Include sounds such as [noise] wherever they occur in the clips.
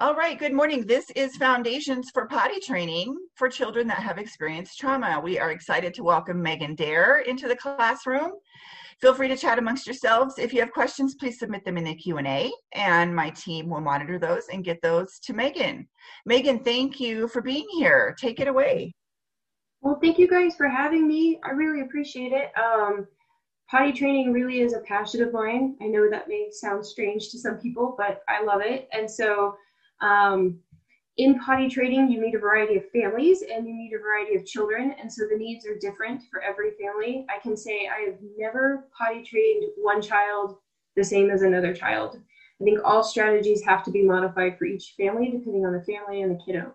All right, good morning. This is Foundations for Potty Training for children that have experienced trauma. We are excited to welcome Megan Dare into the classroom. Feel free to chat amongst yourselves. If you have questions, please submit them in the Q&A and my team will monitor those and get those to Megan. Megan, thank you for being here. Take it away. Well, thank you guys for having me. I really appreciate it. Um, potty training really is a passion of mine. I know that may sound strange to some people, but I love it. And so um, in potty training, you meet a variety of families and you meet a variety of children, and so the needs are different for every family. I can say I have never potty trained one child the same as another child. I think all strategies have to be modified for each family depending on the family and the kiddo.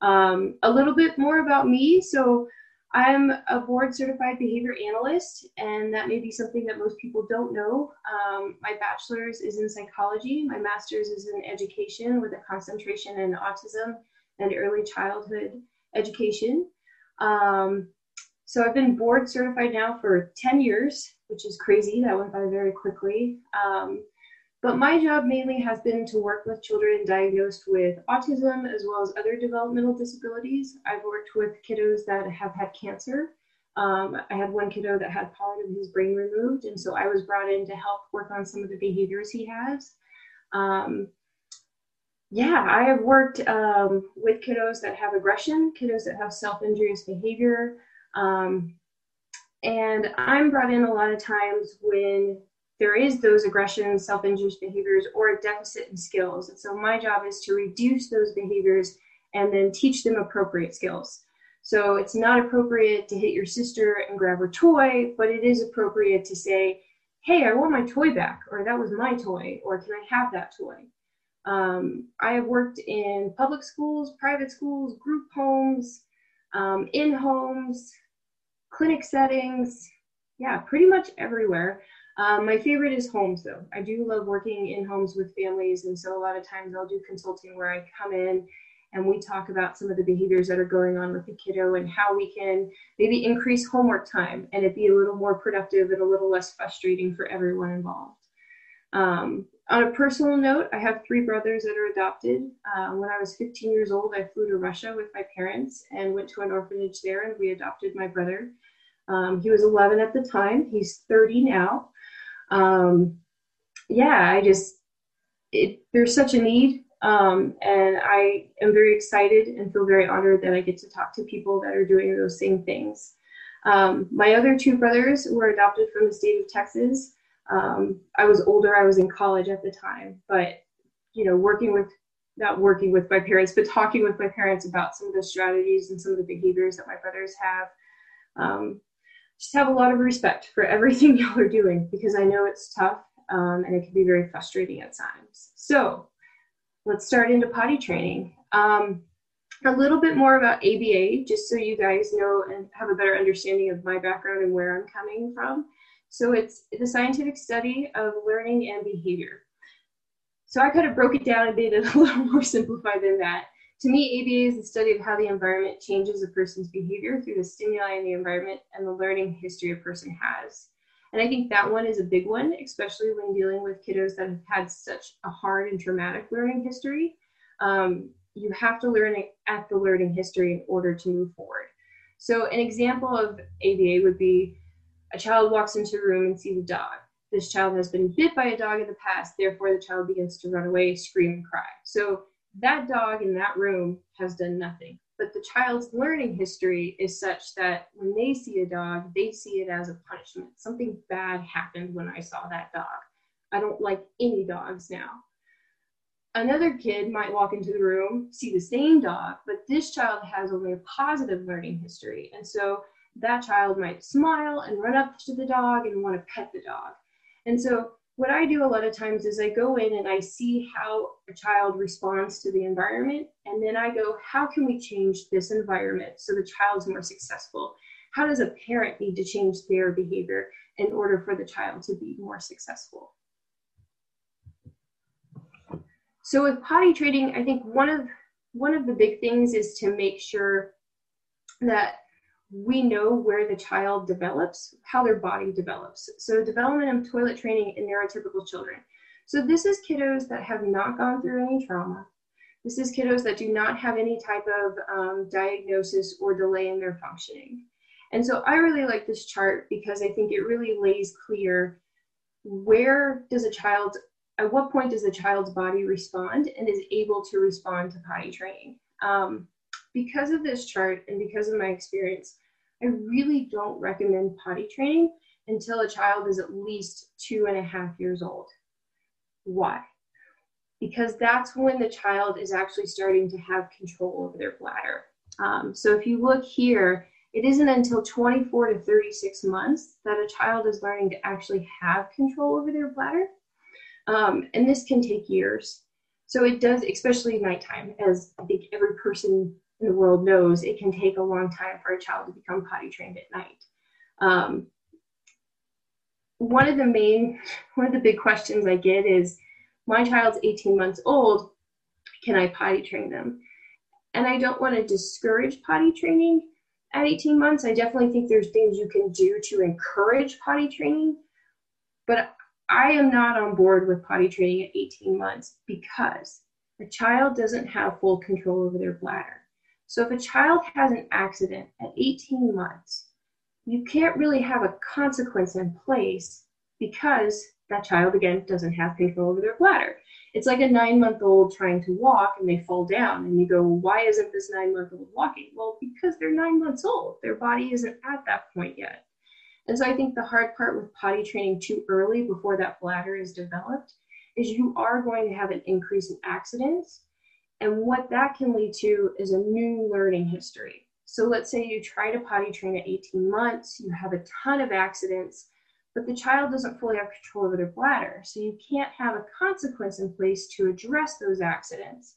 Um, a little bit more about me. So I'm a board certified behavior analyst, and that may be something that most people don't know. Um, my bachelor's is in psychology, my master's is in education with a concentration in autism and early childhood education. Um, so I've been board certified now for 10 years, which is crazy. That went by very quickly. Um, but my job mainly has been to work with children diagnosed with autism as well as other developmental disabilities. I've worked with kiddos that have had cancer. Um, I had one kiddo that had part of his brain removed, and so I was brought in to help work on some of the behaviors he has. Um, yeah, I have worked um, with kiddos that have aggression, kiddos that have self injurious behavior. Um, and I'm brought in a lot of times when there is those aggressions, self-injurious behaviors, or a deficit in skills. And so my job is to reduce those behaviors and then teach them appropriate skills. So it's not appropriate to hit your sister and grab her toy, but it is appropriate to say, hey, I want my toy back, or that was my toy, or can I have that toy? Um, I have worked in public schools, private schools, group homes, um, in homes, clinic settings, yeah, pretty much everywhere. Um, my favorite is homes, though. I do love working in homes with families, and so a lot of times I'll do consulting where I come in and we talk about some of the behaviors that are going on with the kiddo and how we can maybe increase homework time and it be a little more productive and a little less frustrating for everyone involved. Um, on a personal note, I have three brothers that are adopted. Uh, when I was 15 years old, I flew to Russia with my parents and went to an orphanage there, and we adopted my brother. Um, he was 11 at the time. He's 30 now um, yeah, I just, it, there's such a need. Um, and I am very excited and feel very honored that I get to talk to people that are doing those same things. Um, my other two brothers were adopted from the state of Texas. Um, I was older, I was in college at the time, but you know, working with not working with my parents, but talking with my parents about some of the strategies and some of the behaviors that my brothers have. Um, just have a lot of respect for everything [laughs] y'all are doing because I know it's tough um, and it can be very frustrating at times. So let's start into potty training. Um, a little bit more about ABA, just so you guys know and have a better understanding of my background and where I'm coming from. So it's the scientific study of learning and behavior. So I kind of broke it down and made it [laughs] a little more simplified than that. To me, ABA is the study of how the environment changes a person's behavior through the stimuli in the environment and the learning history a person has. And I think that one is a big one, especially when dealing with kiddos that have had such a hard and traumatic learning history. Um, you have to learn at the learning history in order to move forward. So, an example of ABA would be a child walks into a room and sees a dog. This child has been bit by a dog in the past, therefore, the child begins to run away, scream, and cry. So, that dog in that room has done nothing. But the child's learning history is such that when they see a dog, they see it as a punishment. Something bad happened when I saw that dog. I don't like any dogs now. Another kid might walk into the room, see the same dog, but this child has only a positive learning history. And so that child might smile and run up to the dog and want to pet the dog. And so what I do a lot of times is I go in and I see how a child responds to the environment, and then I go, how can we change this environment so the child's more successful? How does a parent need to change their behavior in order for the child to be more successful? So with potty training, I think one of one of the big things is to make sure that we know where the child develops, how their body develops. So, development of toilet training in neurotypical children. So, this is kiddos that have not gone through any trauma. This is kiddos that do not have any type of um, diagnosis or delay in their functioning. And so I really like this chart because I think it really lays clear where does a child, at what point does a child's body respond and is able to respond to potty training. Um, because of this chart and because of my experience, I really don't recommend potty training until a child is at least two and a half years old. Why? Because that's when the child is actually starting to have control over their bladder. Um, so if you look here, it isn't until 24 to 36 months that a child is learning to actually have control over their bladder. Um, and this can take years. So it does, especially nighttime, as I think every person the world knows, it can take a long time for a child to become potty trained at night. Um, one of the main, [laughs] one of the big questions I get is, my child's 18 months old, can I potty train them? And I don't want to discourage potty training at 18 months. I definitely think there's things you can do to encourage potty training, but I am not on board with potty training at 18 months because a child doesn't have full control over their bladder. So if a child has an accident at 18 months, you can't really have a consequence in place because that child, again, doesn't have control over their bladder. It's like a nine month old trying to walk and they fall down, and you go, Why isn't this nine month old walking? Well, because they're nine months old. Their body isn't at that point yet. And so I think the hard part with potty training too early before that bladder is developed is you are going to have an increase in accidents. And what that can lead to is a new learning history. So let's say you try to potty train at 18 months, you have a ton of accidents, but the child doesn't fully have control over their bladder. So you can't have a consequence in place to address those accidents.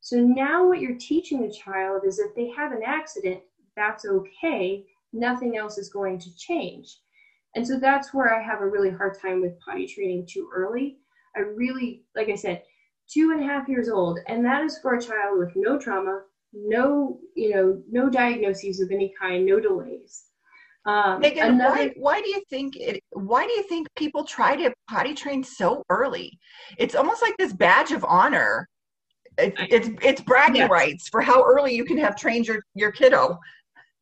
So now what you're teaching the child is if they have an accident, that's okay. Nothing else is going to change. And so that's where I have a really hard time with potty training too early. I really, like I said, two and a half years old, and that is for a child with no trauma, no, you know, no diagnoses of any kind, no delays. Um, Megan, another, why, why do you think it? Why do you think people try to potty train so early? It's almost like this badge of honor. It, it's it's bragging rights for how early you can have trained your your kiddo.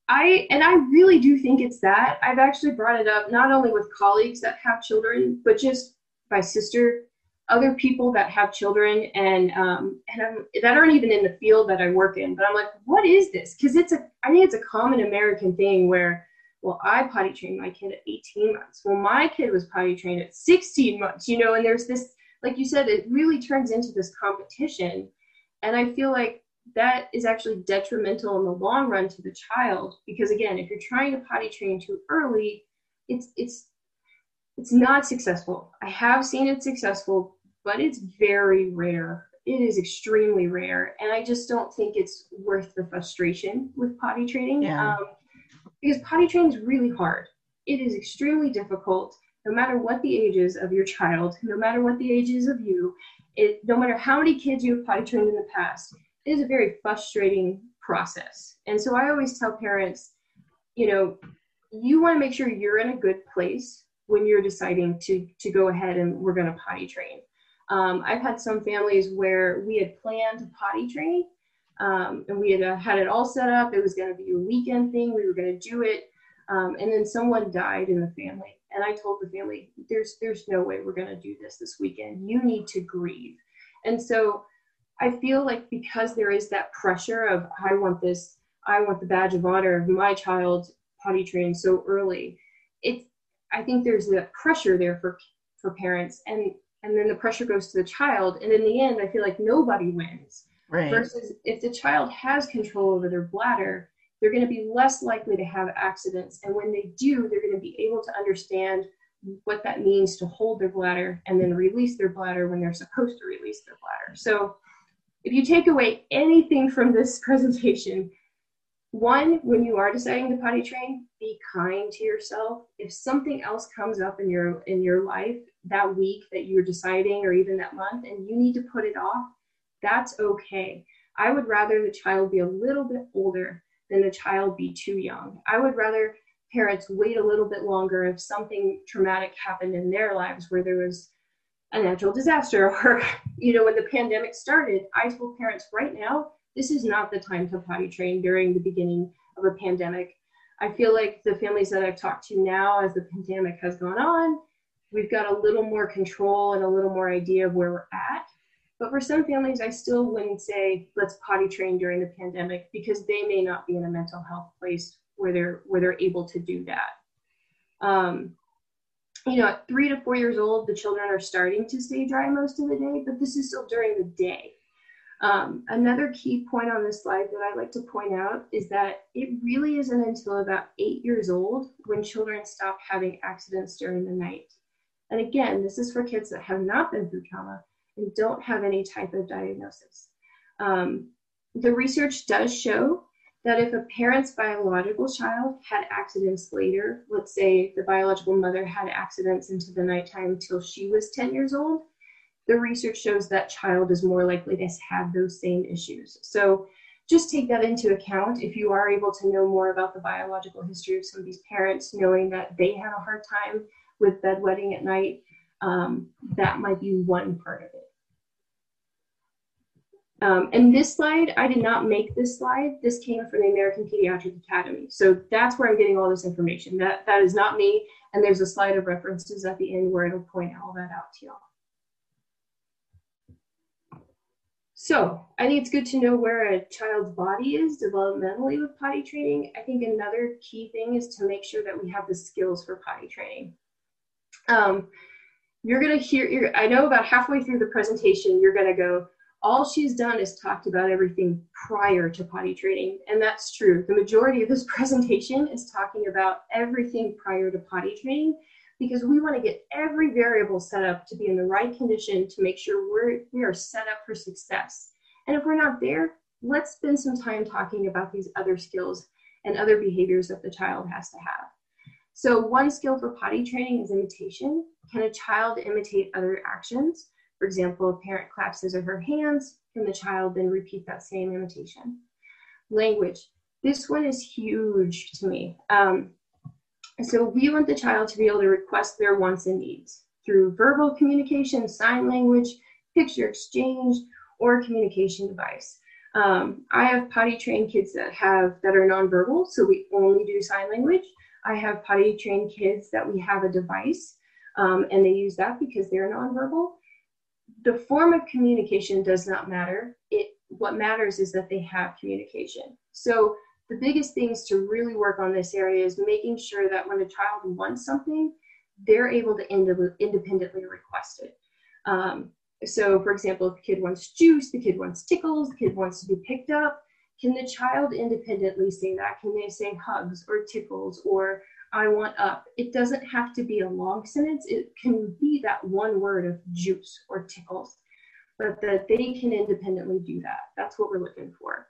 I and I really do think it's that. I've actually brought it up not only with colleagues that have children, but just my sister, other people that have children, and um, and I'm, that aren't even in the field that I work in. But I'm like, what is this? Because it's a I think it's a common American thing where well, I potty trained my kid at 18 months. Well, my kid was potty trained at 16 months, you know, and there's this, like you said, it really turns into this competition. And I feel like that is actually detrimental in the long run to the child because again, if you're trying to potty train too early, it's it's it's not successful. I have seen it successful, but it's very rare. It is extremely rare, and I just don't think it's worth the frustration with potty training. Yeah. Um, because potty training is really hard. It is extremely difficult, no matter what the ages of your child, no matter what the ages of you, it, no matter how many kids you have potty trained in the past, it is a very frustrating process. And so I always tell parents, you know, you want to make sure you're in a good place when you're deciding to to go ahead and we're going to potty train. Um, I've had some families where we had planned to potty train, um, and we had uh, had it all set up. It was going to be a weekend thing. We were going to do it. Um, and then someone died in the family. And I told the family, there's, there's no way we're going to do this this weekend. You need to grieve. And so I feel like because there is that pressure of, I want this, I want the badge of honor of my child potty trained so early. It's, I think there's that pressure there for, for parents. And, and then the pressure goes to the child. And in the end, I feel like nobody wins Right. Versus if the child has control over their bladder, they're going to be less likely to have accidents. And when they do, they're going to be able to understand what that means to hold their bladder and then release their bladder when they're supposed to release their bladder. So if you take away anything from this [laughs] presentation, one, when you are deciding to potty train, be kind to yourself. If something else comes up in your in your life that week that you're deciding or even that month and you need to put it off, that's okay. I would rather the child be a little bit older than the child be too young. I would rather parents wait a little bit longer if something traumatic happened in their lives where there was a natural disaster [laughs] or you know when the pandemic started i told parents right now this is not the time to potty train during the beginning of a pandemic. I feel like the families that i've talked to now as the pandemic has gone on we've got a little more control and a little more idea of where we're at. But for some families i still wouldn't say let's potty train during the pandemic because they may not be in a mental health place where they're where they're able to do that. Um, you know, at three to four years old, the children are starting to stay dry most of the day, but this is still during the day. Um, another key point on this slide that I like to point out is that it really isn't until about eight years old when children stop having accidents during the night. And again, this is for kids that have not been through trauma and don't have any type of diagnosis. Um, the research does show that if a parent's biological child had accidents later, let's say the biological mother had accidents into the nighttime till she was 10 years old, the research shows that child is more likely to have those same issues. So just take that into account if you are able to know more about the biological history of some of these parents, knowing that they have a hard time with bedwetting at night. Um, that might be one part of it. Um, and this slide, I did not make this slide. This came from the American Pediatric Academy. So that's where I'm getting all this information. That, that is not me. And there's a slide of references at the end where it'll point all that out to y'all. So I think it's good to know where a child's body is developmentally with potty training. I think another key thing is to make sure that we have the skills for potty training. Um, you're gonna hear, I know about halfway through the presentation, you're gonna go, all she's done is talked about everything prior to potty training. And that's true. The majority of this [laughs] presentation is talking about everything prior to potty training because we want to get every variable set up to be in the right condition to make sure we're, we are set up for success. And if we're not there, let's spend some time talking about these other skills and other behaviors that the child has to have. So one skill for potty training is imitation. Can a child imitate other actions? For example, a parent claps his or her hands, can the child then repeat that same imitation? Language. This one is huge to me. Um, so we want the child to be able to request their wants and needs through verbal communication, sign language, picture exchange, or communication device. Um, I have potty trained kids that have that are nonverbal, so we only do sign language. I have potty trained kids that we have a device, um, and they use that because they're nonverbal the form of communication does not matter. It what matters is that they have communication. So the biggest things to really work on this area is making sure that when a child wants something, they're able to ind- independently request it. Um, so, for example, if the kid wants juice, the kid wants tickles, the kid wants to be picked up, can the child independently say that? Can they say hugs or tickles or I want up. It doesn't have to be a long sentence. It can be that one word of juice or tickles, but that they can independently do that. That's what we're looking for.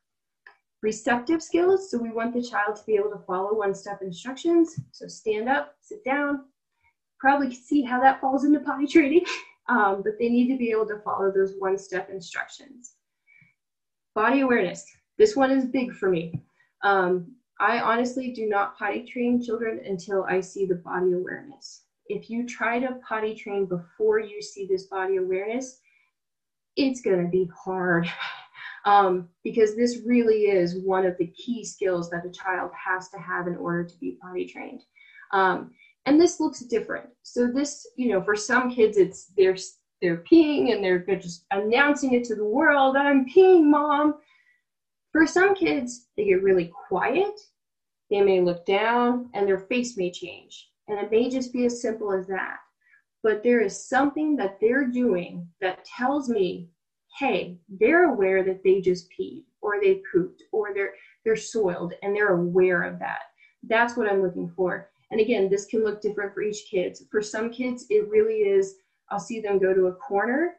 Receptive skills. So we want the child to be able to follow one step instructions. So stand up, sit down. Probably see how that falls into potty training, [laughs] um, but they need to be able to follow those one step instructions. Body awareness. This one is big for me. Um, I honestly do not potty train children until I see the body awareness. If you try to potty train before you see this body awareness, it's going to be hard [laughs] um, because this really is one of the key skills that a child has to have in order to be potty trained. Um, and this looks different. So this, you know, for some kids, it's they're they're peeing and they're just announcing it to the world. I'm peeing, mom. For some kids, they get really quiet they may look down and their face may change. And it may just be as simple as that. But there is something that they're doing that tells me, hey, they're aware that they just peed or they pooped or they're they're soiled and they're aware of that. That's what I'm looking for. And again, this can look different for each kid. For some kids, it really is, I'll see them go to a corner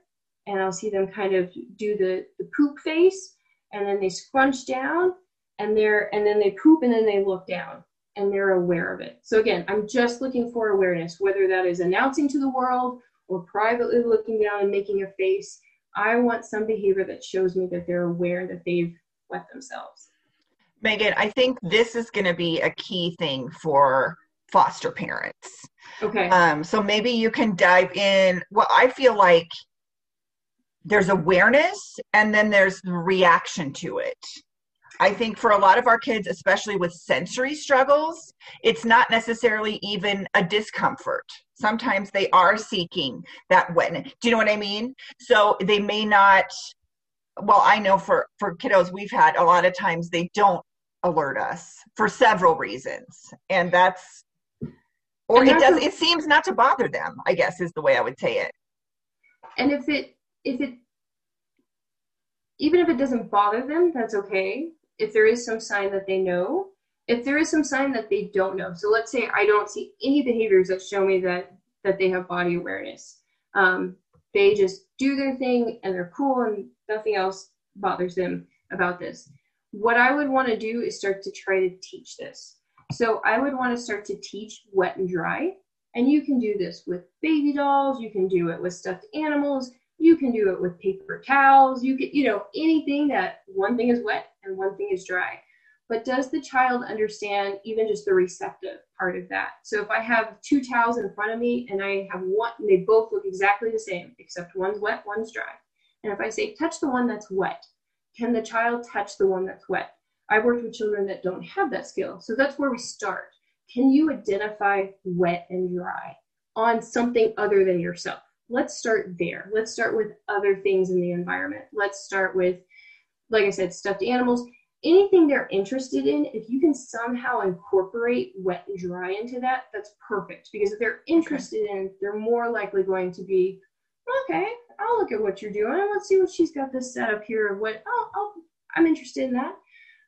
and I'll see them kind of do the, the poop face and then they scrunch down and they're and then they poop and then they look down and they're aware of it. So again, I'm just looking for awareness, whether that is announcing to the world or privately looking down and making a face. I want some behavior that shows me that they're aware that they've wet themselves. Megan, I think this is going to be a key thing for foster parents. Okay. Um, so maybe you can dive in. Well, I feel like there's awareness and then there's reaction to it. I think for a lot of our kids, especially with sensory struggles, it's not necessarily even a discomfort. Sometimes they are seeking that wetness. Do you know what I mean? So they may not. Well, I know for for kiddos we've had a lot of times they don't alert us for several reasons, and that's or And it does. It seems not to bother them. I guess is the way I would say it. and if it if it even if it doesn't bother them that's okay if there is some sign that they know if there is some sign that they don't know. So let's say i don't see any behaviors that show me that that they have body awareness. Um, they just do their thing and they're cool and nothing else bothers them about this. What i would want to do is start to try to teach this. So i would want to start to teach wet and dry. And you can do this with baby dolls you can do it with stuffed animals you can do it with paper towels you can you know anything that one thing is wet and one thing is dry but does the child understand even just the receptive part of that so if i have two towels in front of me and i have one and they both look exactly the same except one's wet one's dry and if i say touch the one that's wet can the child touch the one that's wet i've worked with children that don't have that skill so that's where we start can you identify wet and dry on something other than yourself let's start there. Let's start with other things in the environment. Let's start with, like I said, stuffed animals. Anything they're interested in, if you can somehow incorporate wet and dry into that, that's perfect. Because if they're interested in, they're more likely going to be, okay, I'll look at what you're doing. Let's see what she's got this set up here. What, oh, oh, I'm interested in that.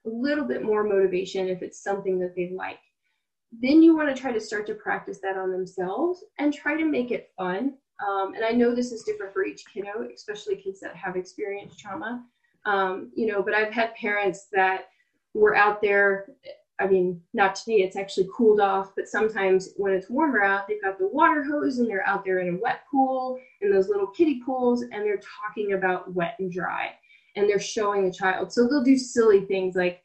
A little bit more motivation if it's something that they like. Then you want to try to start to practice that on themselves and try to make it fun um, and I know this is different for each kiddo, especially kids that have experienced trauma. Um, you know, but I've had parents that were out there. I mean, not today, it's actually cooled off, but sometimes when it's warmer out, they've got the water hose and they're out there in a wet pool in those little kiddie pools and they're talking about wet and dry and they're showing the child. So they'll do silly things like,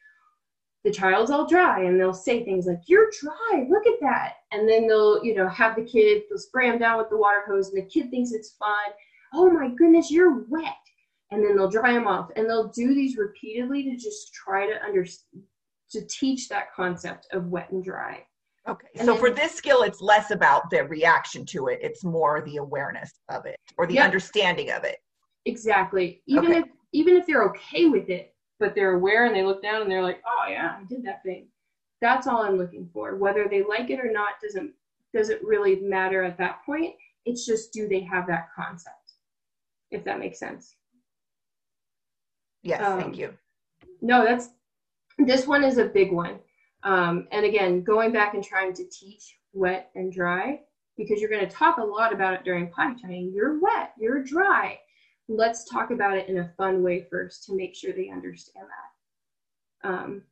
the child's all dry and they'll say things like you're dry look at that and then they'll you know have the kid they'll spray them down with the water hose and the kid thinks it's fun oh my goodness you're wet and then they'll dry them off and they'll do these repeatedly to just try to understand to teach that concept of wet and dry Okay. And so then- for this skill, it's less about the reaction to it. It's more the awareness of it or the Yeah. understanding of it. exactly even Okay. if even if they're okay with it but they're aware and they look down and they're like oh yeah i did that thing that's all i'm looking for whether they like it or not doesn't doesn't really matter at that point it's just do they have that concept if that makes sense Yes. Um, thank you. no that's this one is a big one. Um, and again going back and trying to teach wet and dry because you're going to talk a lot about it during potty training you're wet you're dry. Let's talk about it in a fun way first to make sure they understand that. Um,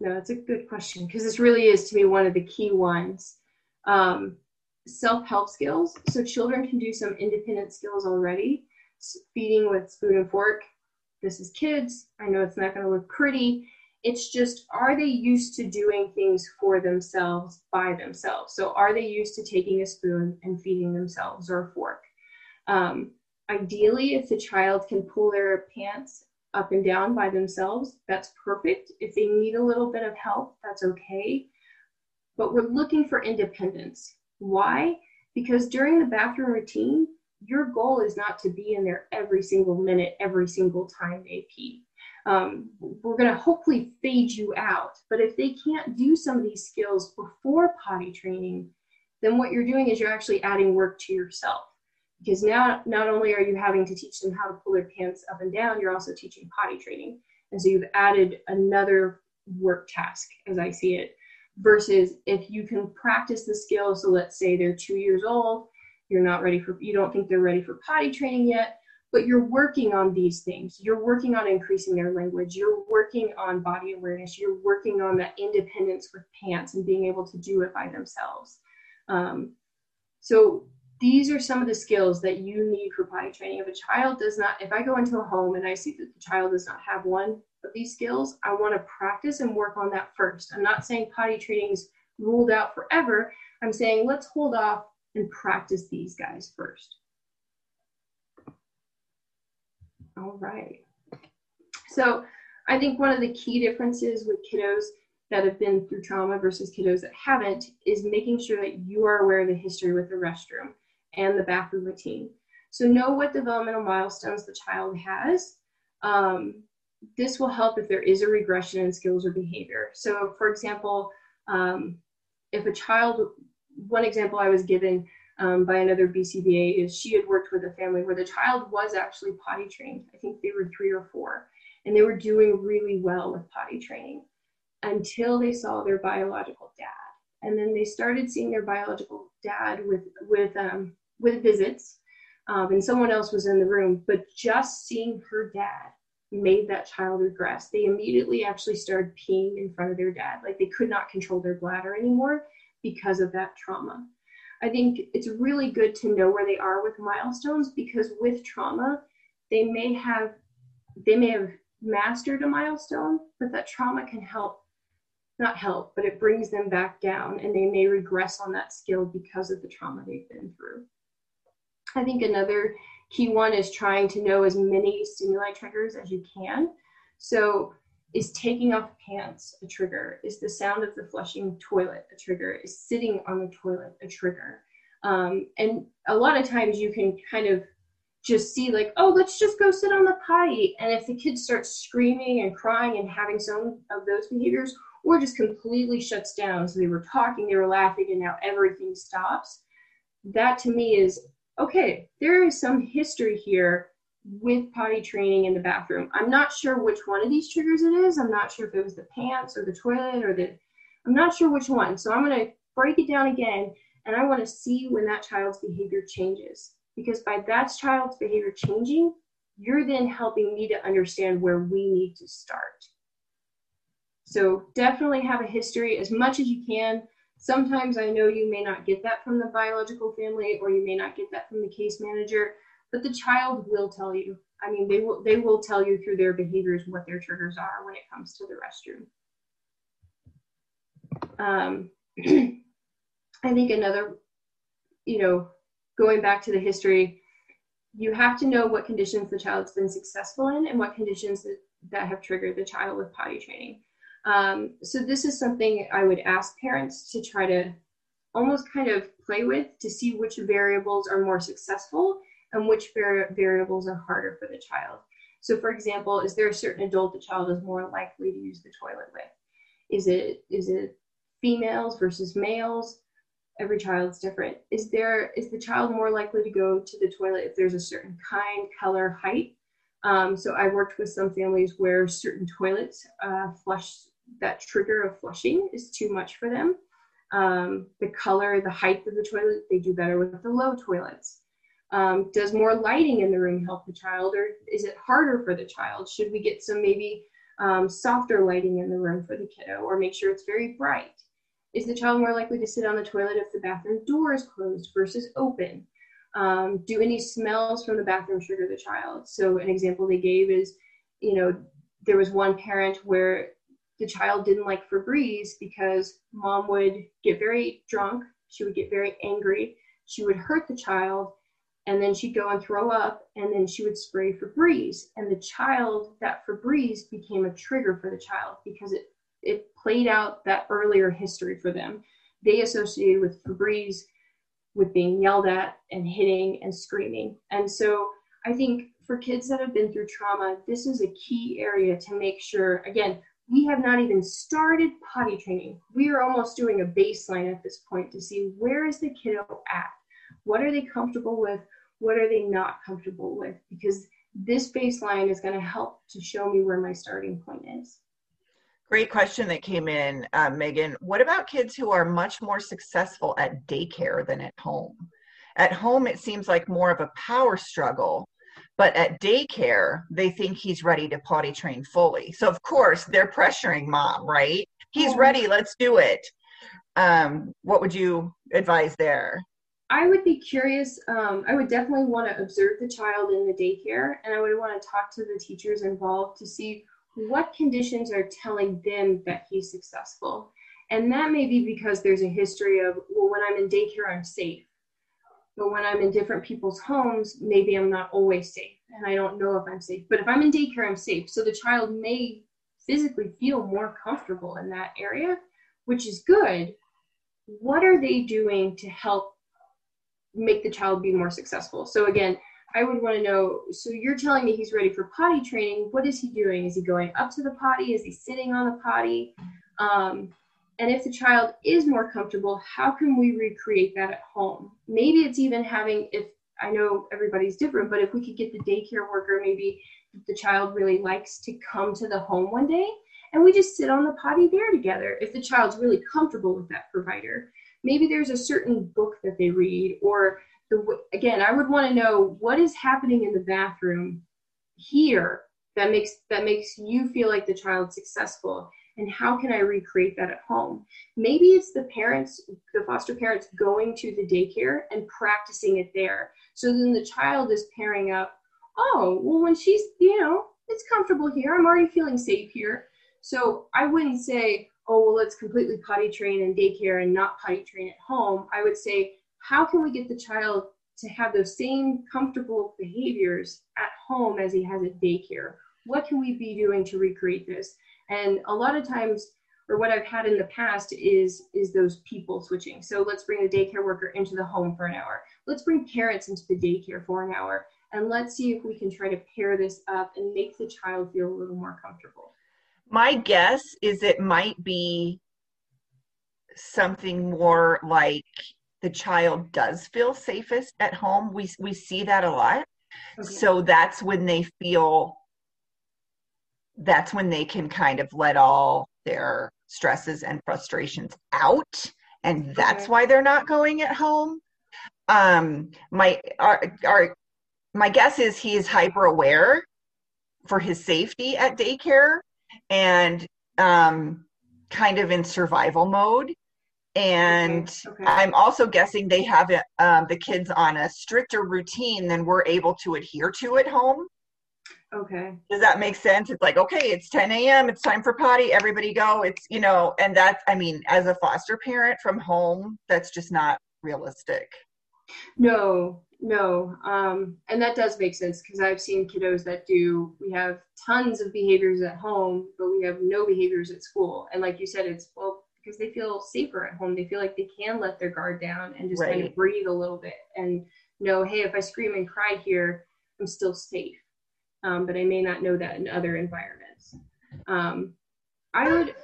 no that's a good question because this really is to me one of the key ones. Um, self-help skills. So children can do some independent skills already feeding with spoon and fork this is kids. I know it's not going to look pretty. It's just are they used to doing things for themselves by themselves? So are they used to taking a spoon and feeding themselves or a fork? Um, ideally if the child can pull their pants up and down by themselves that's perfect. If they need a little bit of help that's okay. But we're looking for independence. Why? Because during the bathroom routine your goal is not to be in there every single minute every single time they pee um, we're going to hopefully fade you out. But if they can't do some of these skills before potty training, then what you're doing is you're actually adding work to yourself. Because now, not only are you having to teach them how to pull their pants up and down, you're also teaching potty training. And so you've added another work task, as I see it, versus if you can practice the skill. So let's say they're two years old, you're not ready for, you don't think they're ready for potty training yet but you're working on these things. You're working on increasing their language. You're working on body awareness. You're working on that independence with pants and being able to do it by themselves. Um, so these are some of the skills that you need for potty training. If a child does not, if I go into a home and I see that the child does not have one of these skills, I want to practice and work on that first. I'm not saying potty training is ruled out forever. I'm saying let's hold off and practice these guys first. All right. So I think one of the key differences with kiddos that have been through trauma versus kiddos that haven't is making sure that you are aware of the history with the restroom and the bathroom routine. So know what developmental milestones the child has. Um, this will help if there is a regression in skills or behavior. So for example, um, if a child, one example I was given um, by another BCBA is she had worked with a family where the child was actually potty trained. I think they were three or four, and they were doing really well with potty training until they saw their biological dad. And then they started seeing their biological dad with with um, with visits, um, and someone else was in the room. But just seeing her dad made that child regress. They immediately actually started peeing in front of their dad, like they could not control their bladder anymore because of that trauma. I think it's really good to know where they are with milestones because with trauma, they may have they may have mastered a milestone, but that trauma can help not help, but it brings them back down and they may regress on that skill because of the trauma they've been through. I think another key one is trying to know as many stimuli triggers as you can. So is taking off pants a trigger? Is the sound of the flushing toilet a trigger? Is sitting on the toilet a trigger? Um, and a lot of times you can kind of just see like, oh, let's just go sit on the potty. And if the kid starts screaming and crying and having some of those behaviors, or just completely shuts down. So they were talking, they were laughing, and now everything stops. That to me is okay, there is some history here with potty training in the bathroom. I'm not sure which one of these triggers it is. I'm not sure if it was the pants or the toilet or the, I'm not sure which one. So I'm going to break it down again and I want to see when that child's behavior changes. Because by that child's behavior changing, you're then helping me to understand where we need to start. So definitely have a history as much as you can. Sometimes I know you may not get that from the biological family or you may not get that from the case manager but the child will tell you. I mean, they will they will tell you through their behaviors what their triggers are when it comes to the restroom. Um, [clears throat] I think another, you know, going back to the history, you have to know what conditions the child's been successful in and what conditions that, that have triggered the child with potty training. Um, so this is something I would ask parents to try to almost kind of play with to see which variables are more successful and which var- variables are harder for the child. So, for example, is there a certain adult the child is more likely to use the toilet with? Is it is it females versus males? Every child's different. Is there is the child more likely to go to the toilet if there's a certain kind, color, height? Um, so I worked with some families where certain toilets uh, flush that trigger of flushing is too much for them. Um, the color, the height of the toilet, they do better with the low toilets. Um, does more lighting in the room help the child, or is it harder for the child? Should we get some maybe um, softer lighting in the room for the kiddo, or make sure it's very bright? Is the child more likely to sit on the toilet if the bathroom door is closed versus open? Um, do any smells from the bathroom trigger the child? So, an example they gave is, you know, there was one parent where the child didn't like Febreze because mom would get very drunk, she would get very angry, she would hurt the child, and then she'd go and throw up and then she would spray Febreze. And the child that Febreze became a trigger for the child because it it played out that earlier history for them. They associated with Febreze with being yelled at and hitting and screaming. And so I think for kids that have been through trauma this is a key area to make sure again we have not even started potty training. We are almost doing a baseline at this point to see where is the kiddo at what are they comfortable with? What are they not comfortable with? Because this baseline is going to help to show me where my starting point is. Great question that came in, uh, Megan. What about kids who are much more successful at daycare than at home? At home, it seems like more of a power struggle, but at daycare, they think he's ready to potty train fully. So, of course, they're pressuring mom, right? He's ready, let's do it. Um, what would you advise there? I would be curious. Um, I would definitely want to observe the child in the daycare, and I would want to talk to the teachers involved to see what conditions are telling them that he's successful. And that may be because there's a history of, well, when I'm in daycare, I'm safe. But when I'm in different people's homes, maybe I'm not always safe and I don't know if I'm safe. But if I'm in daycare, I'm safe. So the child may physically feel more comfortable in that area, which is good. What are they doing to help make the child be more successful? So again, I would want to know. So you're telling me he's ready for potty training. What is he doing? Is he going up to the potty? Is he sitting on the potty? Um, and if the child is more comfortable, how can we recreate that at home? Maybe it's even having, if I know everybody's different, but if we could get the daycare worker, maybe the child really likes to come to the home one day and we just sit on the potty there together if the child's really comfortable with that provider. Maybe there's a certain book that they read or the again, I would want to know what is happening in the bathroom here that makes that makes you feel like the child's successful and how can I recreate that at home? Maybe it's the parents, the foster parents going to the daycare and practicing it there. So then the child is pairing up, oh, well, when she's, you know, it's comfortable here, I'm already feeling safe here. So I wouldn't say, oh, well, let's completely potty train in daycare and not potty train at home. I would say, how can we get the child to have those same comfortable behaviors at home as he has at daycare? What can we be doing to recreate this? And a lot of times, or what I've had in the past is is those people switching. So let's bring the daycare worker into the home for an hour. Let's bring parents into the daycare for an hour. And let's see if we can try to pair this up and make the child feel a little more comfortable. My guess is it might be something more like the child does feel safest at home. We we see that a lot. Okay. So that's when they feel that's when they can kind of let all their stresses and frustrations out and that's okay. why they're not going at home um my our, our my guess is he is hyper aware for his safety at daycare and um kind of in survival mode and okay. Okay. i'm also guessing they have um, the kids on a stricter routine than we're able to adhere to at home Okay. Does that make sense? It's like, okay, it's 10 a.m., it's time for potty, everybody go. It's, you know, and that's, I mean, as a foster parent from home, that's just not realistic. No, no. Um, and that does make sense because I've seen kiddos that do, we have tons of behaviors at home, but we have no behaviors at school. And like you said, it's, well, because they feel safer at home. They feel like they can let their guard down and just right. kind of breathe a little bit and know, hey, if I scream and cry here, I'm still safe um, but I may not know that in other environments. Um, I would.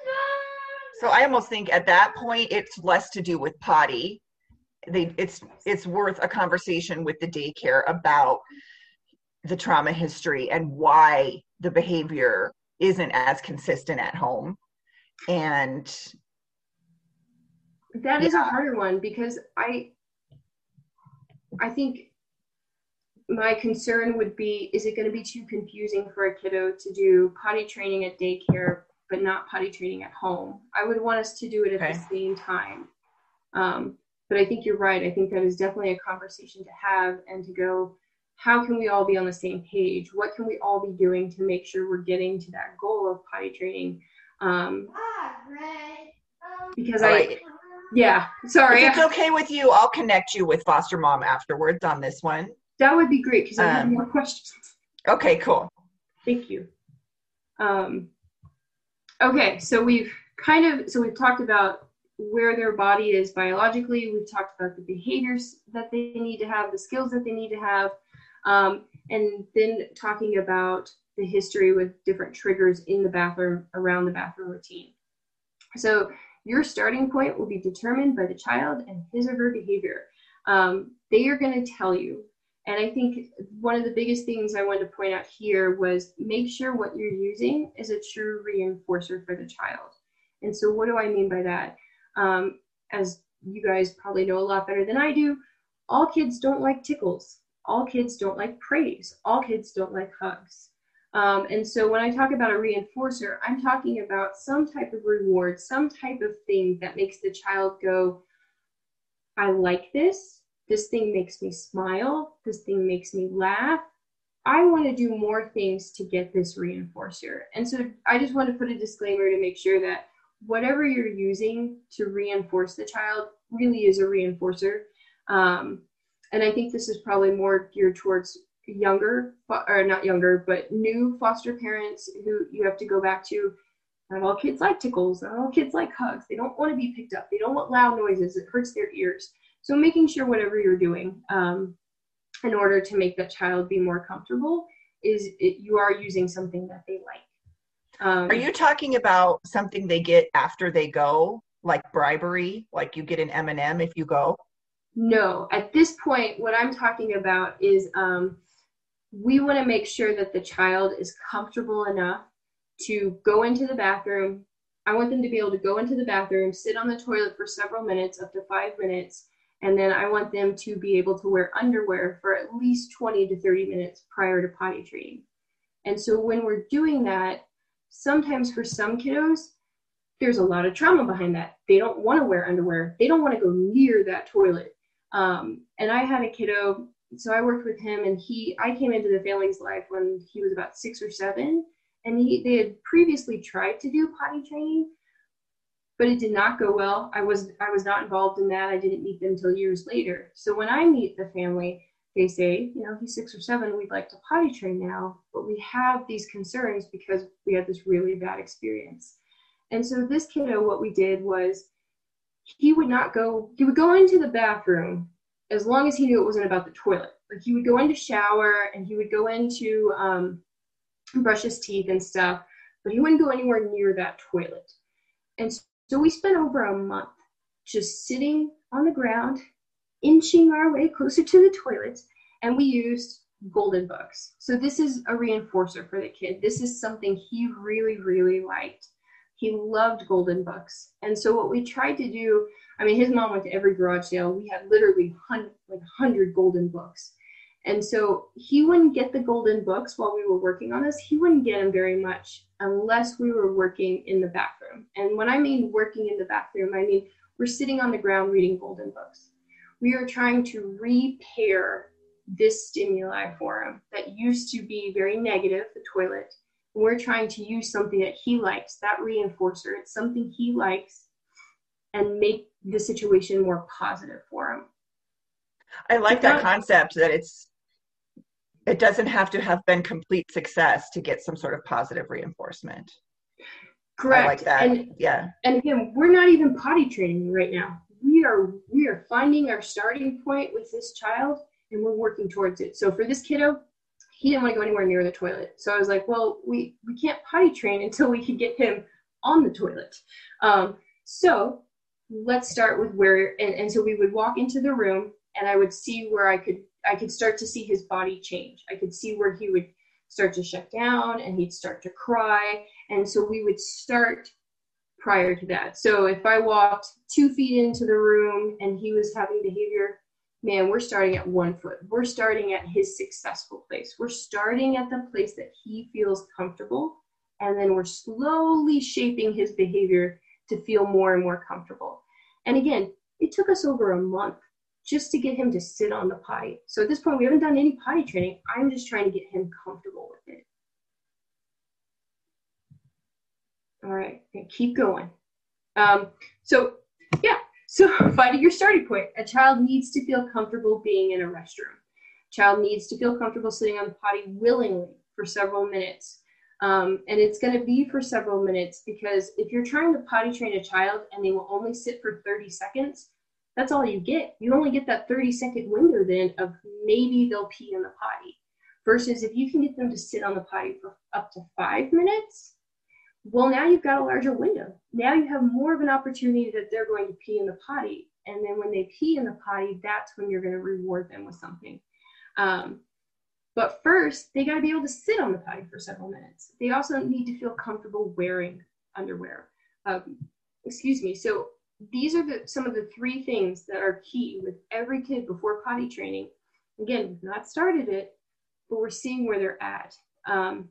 So I almost think at that point it's less to do with potty. They, it's it's worth a conversation with the daycare about the trauma history and why the behavior isn't as consistent at home and that is yeah. a harder one because i i think my concern would be is it going to be too confusing for a kiddo to do potty training at daycare but not potty training at home i would want us to do it at okay. the same time um, but i think you're right i think that is definitely a conversation to have and to go how can we all be on the same page what can we all be doing to make sure we're getting to that goal of potty training um, because i yeah sorry if it's okay with you i'll connect you with foster mom afterwards on this one that would be great because I have um, more questions. Okay, cool. Thank you. Um, okay, so we've kind of so we've talked about where their body is biologically. We've talked about the behaviors that they need to have, the skills that they need to have, um, and then talking about the history with different triggers in the bathroom around the bathroom routine. So your starting point will be determined by the child and his or her behavior. Um, they are going to tell you and I think one of the biggest things I wanted to point out here was make sure what you're using is a true reinforcer for the child. And so, what do I mean by that? Um, as you guys probably know a lot better than I do, all kids don't like tickles. All kids don't like praise. All kids don't like hugs. Um, and so, when I talk about a reinforcer, I'm talking about some type of reward, some type of thing that makes the child go, I like this this thing makes me smile. This thing makes me laugh. I want to do more things to get this reinforcer. And so I just want to put a disclaimer to make sure that whatever you're using to reinforce the child really is a reinforcer. Um, and I think this is probably more geared towards younger, or not younger, but new foster parents who you have to go back to. Not all kids like tickles. Not all kids like hugs. They don't want to be picked up. They don't want loud noises. It hurts their ears. So making sure whatever you're doing um, in order to make that child be more comfortable is it, you are using something that they like. Um, are you talking about something they get after they go, like bribery, like you get an M&M if you go? No, at this point, what I'm talking about is um, we want to make sure that the child is comfortable enough to go into the bathroom. I want them to be able to go into the bathroom, sit on the toilet for several minutes, up to five minutes, and then I want them to be able to wear underwear for at least 20 to 30 minutes prior to potty training. And so when we're doing that, sometimes for some kiddos, there's a lot of trauma behind that. They don't want to wear underwear. They don't want to go near that toilet. Um, and I had a kiddo, so I worked with him, and he, I came into the family's life when he was about six or seven, and he, they had previously tried to do potty training, but it did not go well. I was, I was not involved in that. I didn't meet them until years later. So when I meet the family, they say, you know, he's six or seven, we'd like to potty train now, but we have these concerns because we had this really bad experience. And so this kiddo, what we did was he would not go, he would go into the bathroom as long as he knew it wasn't about the toilet. Like he would go into shower and he would go into um, brush his teeth and stuff, but he wouldn't go anywhere near that toilet. And so we spent over a month just sitting on the ground inching our way closer to the toilet, and we used golden books. So this is a reinforcer for the kid. This is something he really, really liked. He loved golden books. And so what we tried to do, I mean, his mom went to every garage sale. We had literally hundred, like 100 golden books. And so he wouldn't get the golden books while we were working on this. He wouldn't get them very much unless we were working in the bathroom. And when I mean working in the bathroom, I mean we're sitting on the ground reading golden books we are trying to repair this stimuli for him that used to be very negative, the toilet. And we're trying to use something that he likes, that reinforcer. It's something he likes and make the situation more positive for him. I like that concept that it's it doesn't have to have been complete success to get some sort of positive reinforcement. Correct. I like that. And, yeah. And again, we're not even potty training right now we are we are finding our starting point with this child and we're working towards it. So for this kiddo, he didn't want to go anywhere near the toilet. So I was like, well, we we can't potty train until we can get him on the toilet. Um, so let's start with where and, and so we would walk into the room and I would see where I could I could start to see his body change. I could see where he would start to shut down and he'd start to cry. And so we would start prior to that. So if I walked two feet into the room and he was having behavior, man, we're starting at one foot. We're starting at his successful place. We're starting at the place that he feels comfortable. And then we're slowly shaping his behavior to feel more and more comfortable. And again, it took us over a month just to get him to sit on the potty. So at this point, we haven't done any potty training. I'm just trying to get him comfortable with it. All right, keep going. Um, so yeah, so [laughs] finding your starting point. A child needs to feel comfortable being in a restroom. Child needs to feel comfortable sitting on the potty willingly for several minutes. Um, and it's going to be for several minutes because if you're trying to potty train a child and they will only sit for 30 seconds, that's all you get. You only get that 30 second window then of maybe they'll pee in the potty. Versus if you can get them to sit on the potty for up to five minutes, well, now you've got a larger window. Now you have more of an opportunity that they're going to pee in the potty. And then when they pee in the potty, that's when you're going to reward them with something. Um, but first, they got to be able to sit on the potty for several minutes. They also need to feel comfortable wearing underwear. Um, excuse me. So these are the, some of the three things that are key with every kid before potty training. Again, we've not started it, but we're seeing where they're at. Um,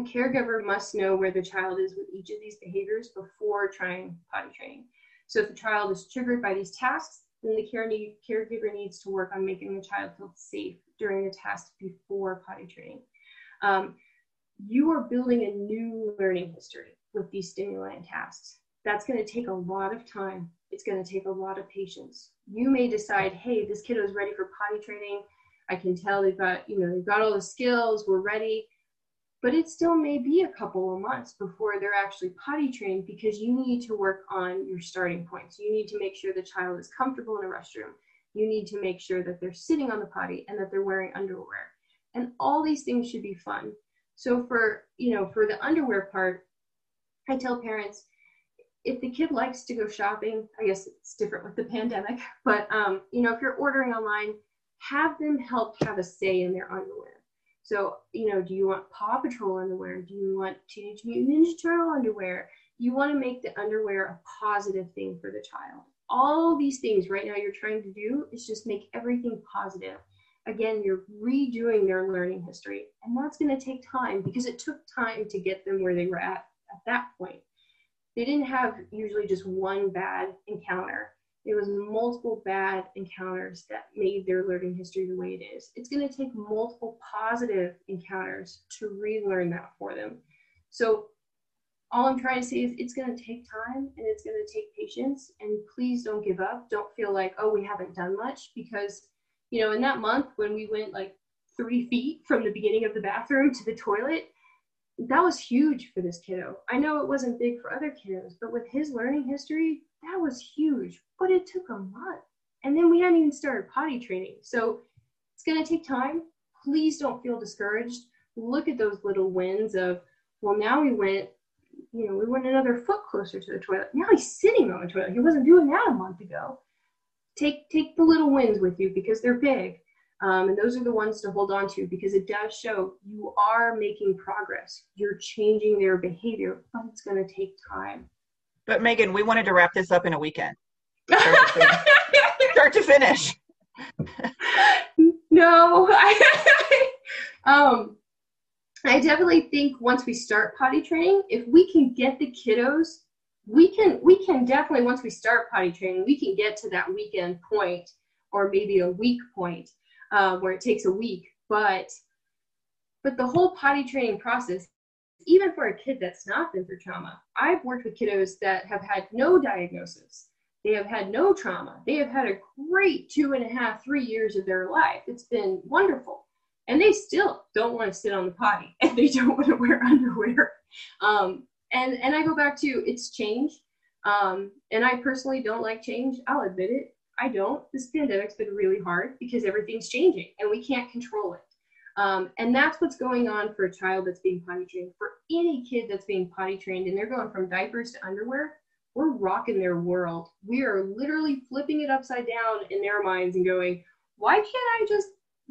a caregiver must know where the child is with each of these behaviors before trying potty training. So if the child is triggered by these tasks, then the care need, caregiver needs to work on making the child feel safe during the task before potty training. Um, you are building a new learning history with these stimuli and tasks. that's going to take a lot of time. It's going to take a lot of patience. You may decide, hey, this kiddo is ready for potty training. I can tell they've got, you know, they've got all the skills, we're ready. But it still may be a couple of months before they're actually potty trained because you need to work on your starting points. You need to make sure the child is comfortable in a restroom. You need to make sure that they're sitting on the potty and that they're wearing underwear. And all these things should be fun. So for, you know, for the underwear part, I tell parents, if the kid likes to go shopping, I guess it's different with the pandemic, [laughs] but um, you know, if you're ordering online, have them help have a say in their underwear. So, you know, do you want Paw Patrol underwear? Do you want Teenage Mutant Ninja Turtle underwear? You want to make the underwear a positive thing for the child. All these things right now you're trying to do is just make everything positive. Again, you're redoing their learning history, and that's going to take time because it took time to get them where they were at at that point they didn't have usually just one bad encounter. It was multiple bad encounters that made their learning history the way it is. It's going to take multiple positive encounters to relearn that for them. So all I'm trying to say is it's going to take time and it's going to take patience. And please don't give up. Don't feel like, oh, we haven't done much because, you know, in that month when we went like three feet from the beginning of the bathroom to the toilet, that was huge for this kiddo. I know it wasn't big for other kiddos, but with his learning history, that was huge. But it took a month. And then we hadn't even started potty training. So it's going to take time. Please don't feel discouraged. Look at those little wins of, well, now we went, you know, we went another foot closer to the toilet. Now he's sitting on the toilet. He wasn't doing that a month ago. Take take the little wins with you because they're big. Um, and those are the ones to hold on to because it does show you are making progress. You're changing their behavior, but it's going to take time. But Megan, we wanted to wrap this up in a weekend. Start to finish. Start to finish. no, I, [laughs] um, I definitely think once we start potty training, if we can get the kiddos, we can we can definitely once we start potty training, we can get to that weekend point or maybe a week point um, where it takes a week. But but the whole potty training process, even for a kid that's not been through trauma, I've worked with kiddos that have had no diagnosis. They have had no trauma. They have had a great two and a half, three years of their life. It's been wonderful. And they still don't want to sit on the potty [laughs] and they don't want to wear underwear. Um, and, and I go back to it's change. Um, and I personally don't like change. I'll admit it. I don't. This pandemic's been really hard because everything's changing and we can't control it. Um, and that's what's going on for a child that's being potty trained. For any kid that's being potty trained and they're going from diapers to underwear, we're rocking their world. We are literally flipping it upside down in their minds and going, why can't I just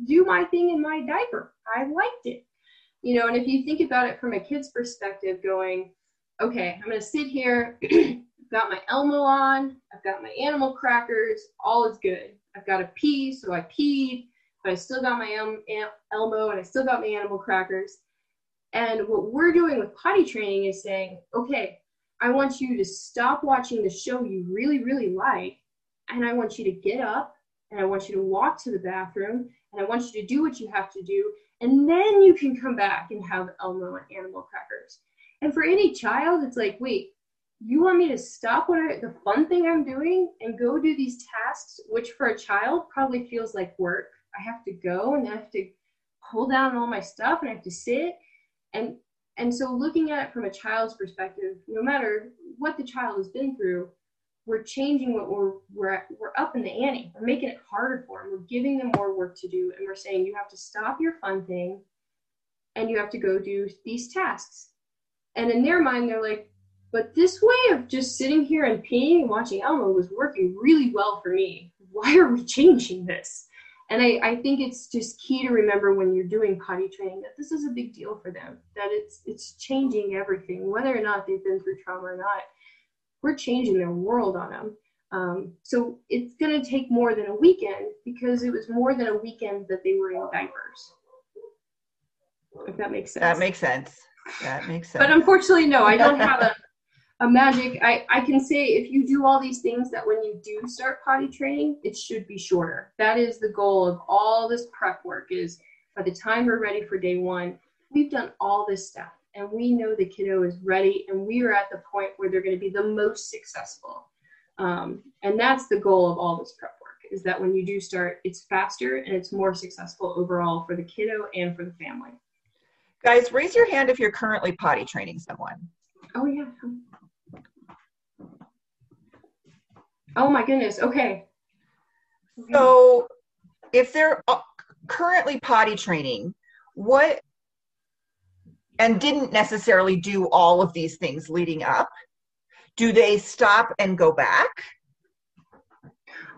do my thing in my diaper? I liked it. You know, and if you think about it from a kid's perspective, going, okay, I'm going to sit here [clears throat] I've got my Elmo on. I've got my animal crackers. All is good. I've got to pee, so I peed, but I still got my Elmo and I still got my animal crackers. And what we're doing with potty training is saying, okay, I want you to stop watching the show you really, really like, and I want you to get up and I want you to walk to the bathroom and I want you to do what you have to do, and then you can come back and have Elmo and animal crackers. And for any child, it's like, wait, you want me to stop what I, the fun thing I'm doing and go do these tasks, which for a child probably feels like work. I have to go and I have to pull down all my stuff and I have to sit. And and so looking at it from a child's perspective, no matter what the child has been through, we're changing what we're we're we're up in the ante. We're making it harder for them. We're giving them more work to do, and we're saying you have to stop your fun thing, and you have to go do these tasks. And in their mind, they're like, but this way of just sitting here and peeing and watching Elmo was working really well for me. Why are we changing this? And I, I think it's just key to remember when you're doing potty training that this is a big deal for them, that it's it's changing everything, whether or not they've been through trauma or not. We're changing their world on them. Um, so it's going to take more than a weekend because it was more than a weekend that they were in diapers. If that makes sense. That makes sense. That makes sense. But unfortunately, no, I don't have a a magic I, I can say if you do all these things that when you do start potty training it should be shorter that is the goal of all this prep work is by the time we're ready for day one we've done all this stuff and we know the kiddo is ready and we are at the point where they're going to be the most successful. Um, and that's the goal of all this prep work is that when you do start, it's faster and it's more successful overall for the kiddo and for the family. Guys, raise your hand if you're currently potty training someone. Oh, yeah. Oh, my goodness. Okay. So, if they're uh, currently potty training, what and didn't necessarily do all of these things leading up, do they stop and go back?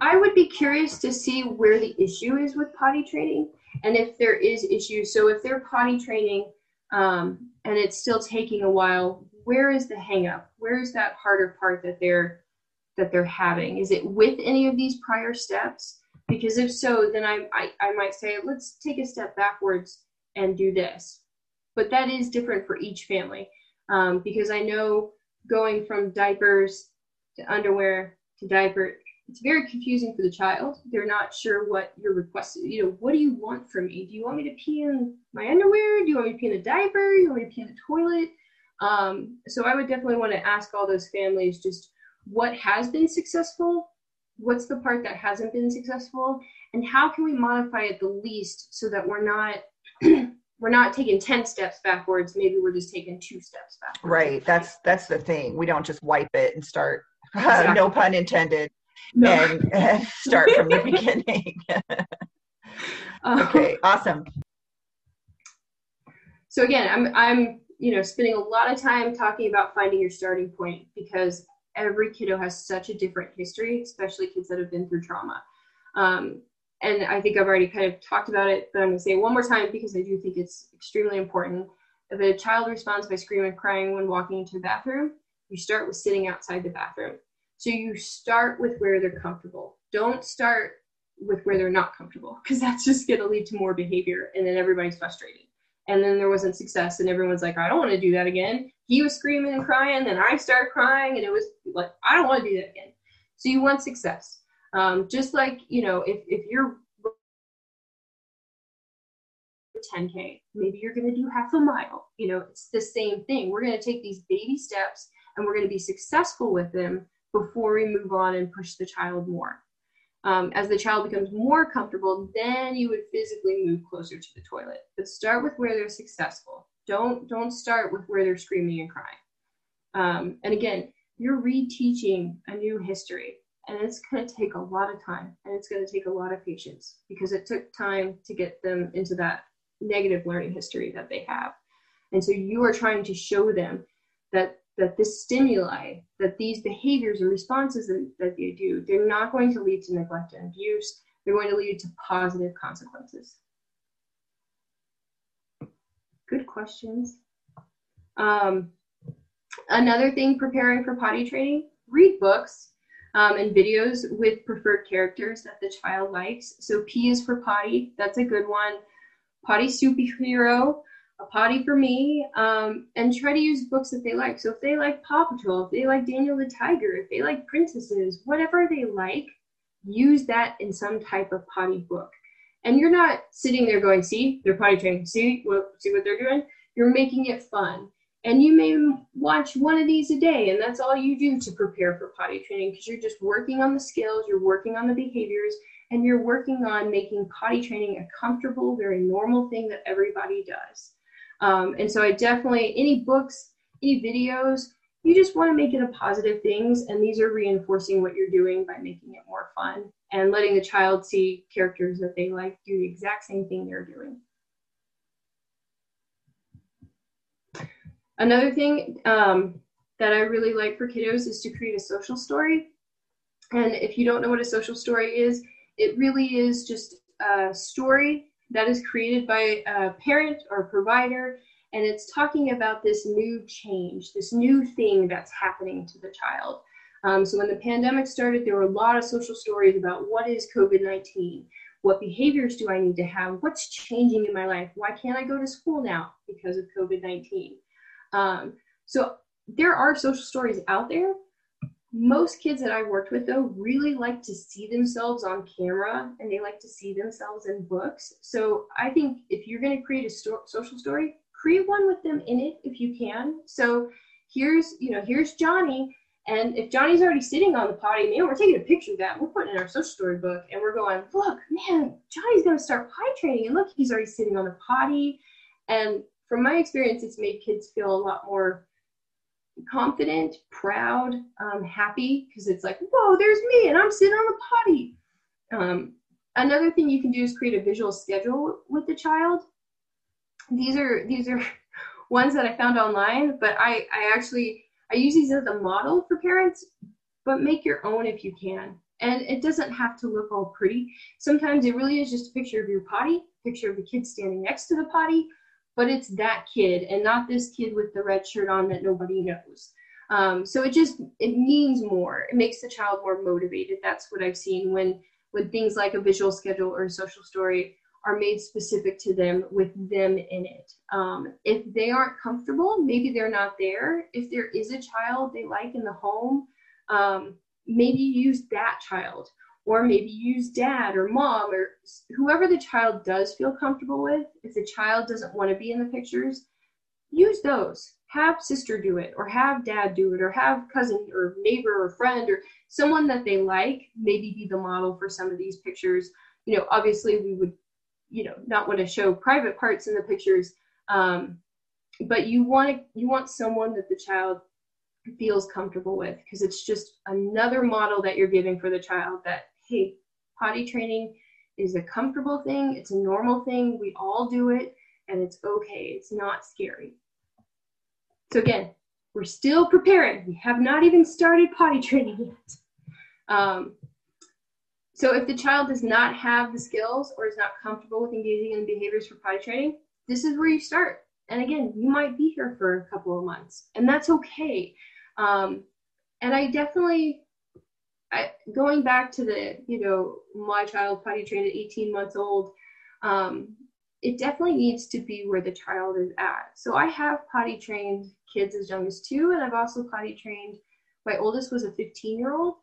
I would be curious to see where the issue is with potty training and if there is issues. So if they're potty training um, and it's still taking a while, where is the hangup? Where is that harder part that they're that they're having? Is it with any of these prior steps? Because if so, then I, I, I might say, let's take a step backwards and do this. But that is different for each family um, because I know going from diapers to underwear to diaper it's very confusing for the child. They're not sure what you're requesting. You know, what do you want from me? Do you want me to pee in my underwear? Do you want me to pee in a diaper? Do you want me to pee in the toilet? Um, so I would definitely want to ask all those families just what has been successful, what's the part that hasn't been successful, and how can we modify it the least so that we're not [clears throat] we're not taking 10 steps backwards maybe we're just taking two steps backwards right that's that's the thing we don't just wipe it and start [laughs] exactly. no pun intended no. and, [laughs] start from the [laughs] beginning. Uh, okay, awesome. So again, I'm I'm you know spending a lot of time talking about finding your starting point because every kiddo has such a different history, especially kids that have been through trauma. Um, and I think I've already kind of talked about it, but I'm going to say it one more time because I do think it's extremely important. If a child responds by screaming and crying when walking into the bathroom, you start with sitting outside the bathroom. So you start with where they're comfortable. Don't start with where they're not comfortable because that's just going to lead to more behavior and then everybody's frustrated. And then there wasn't success and everyone's like, I don't want to do that again. He was screaming and crying, then I started crying and it was like, I don't want to do that again. So you want success. Um, just like, you know, if, if you're 10K, maybe you're going to do half a mile. You know, it's the same thing. We're going to take these baby steps and we're going to be successful with them before we move on and push the child more. Um, as the child becomes more comfortable, then you would physically move closer to the toilet. But start with where they're successful. Don't don't start with where they're screaming and crying. Um, and again, you're reteaching a new history, and it's going to take a lot of time, and it's going to take a lot of patience because it took time to get them into that negative learning history that they have. And so you are trying to show them that that this stimuli, that these behaviors and responses that, that they do, they're not going to lead to neglect and abuse. They're going to lead to positive consequences. Good questions. Um, another thing preparing for potty training, read books um, and videos with preferred characters that the child likes. So P is for potty, that's a good one. Potty superhero, a potty for me, um, and try to use books that they like. So if they like Paw Patrol, if they like Daniel the Tiger, if they like princesses, whatever they like, use that in some type of potty book. And you're not sitting there going, see, they're potty training, see what see what they're doing. You're making it fun. And you may watch one of these a day, and that's all you do to prepare for potty training because you're just working on the skills, you're working on the behaviors, and you're working on making potty training a comfortable, very normal thing that everybody does. Um, and so I definitely, any books, any videos, you just want to make it a positive things. And these are reinforcing what you're doing by making it more fun and letting the child see characters that they like do the exact same thing they're doing. Another thing um, that I really like for kiddos is to create a social story. And if you don't know what a social story is, it really is just a story that is created by a parent or provider, and it's talking about this new change, this new thing that's happening to the child. Um, so when the pandemic started, there were a lot of social stories about what is COVID 19? What behaviors do I need to have? What's changing in my life? Why can't I go to school now because of COVID 19? Um, so there are social stories out there, most kids that I worked with though really like to see themselves on camera and they like to see themselves in books. So I think if you're going to create a sto- social story, create one with them in it if you can. So here's, you know, here's Johnny. And if Johnny's already sitting on the potty, man, we're taking a picture of that. We're putting it in our social story book and we're going, look, man, Johnny's going to start potty training. And look, he's already sitting on the potty. And from my experience, it's made kids feel a lot more confident, proud, um, happy, because it's like, whoa, there's me and I'm sitting on the potty. Um, another thing you can do is create a visual schedule with the child. These are these are [laughs] ones that I found online, but I, I actually I use these as a model for parents, but make your own if you can. And it doesn't have to look all pretty. Sometimes it really is just a picture of your potty, picture of the kid standing next to the potty, but it's that kid and not this kid with the red shirt on that nobody knows. Um, so it just it means more. It makes the child more motivated. That's what I've seen when when things like a visual schedule or a social story are made specific to them with them in it. Um, if they aren't comfortable, maybe they're not there. If there is a child they like in the home, um, maybe use that child, or maybe use dad or mom or whoever the child does feel comfortable with. If the child doesn't want to be in the pictures, use those. Have sister do it, or have dad do it, or have cousin or neighbor or friend or someone that they like maybe be the model for some of these pictures. You know, obviously we would you know not want to show private parts in the pictures um, but you want to you want someone that the child feels comfortable with because it's just another model that you're giving for the child that hey potty training is a comfortable thing it's a normal thing we all do it and it's okay it's not scary. So again we're still preparing we have not even started potty training yet. Um, so if the child does not have the skills or is not comfortable with engaging in behaviors for potty training, this is where you start. And again, you might be here for a couple of months, and that's okay. Um, and I definitely, I, going back to the, you know, my child potty trained at 18 months old, um, it definitely needs to be where the child is at. So I have potty trained kids as young as two, and I've also potty trained. My oldest was a 15 year old,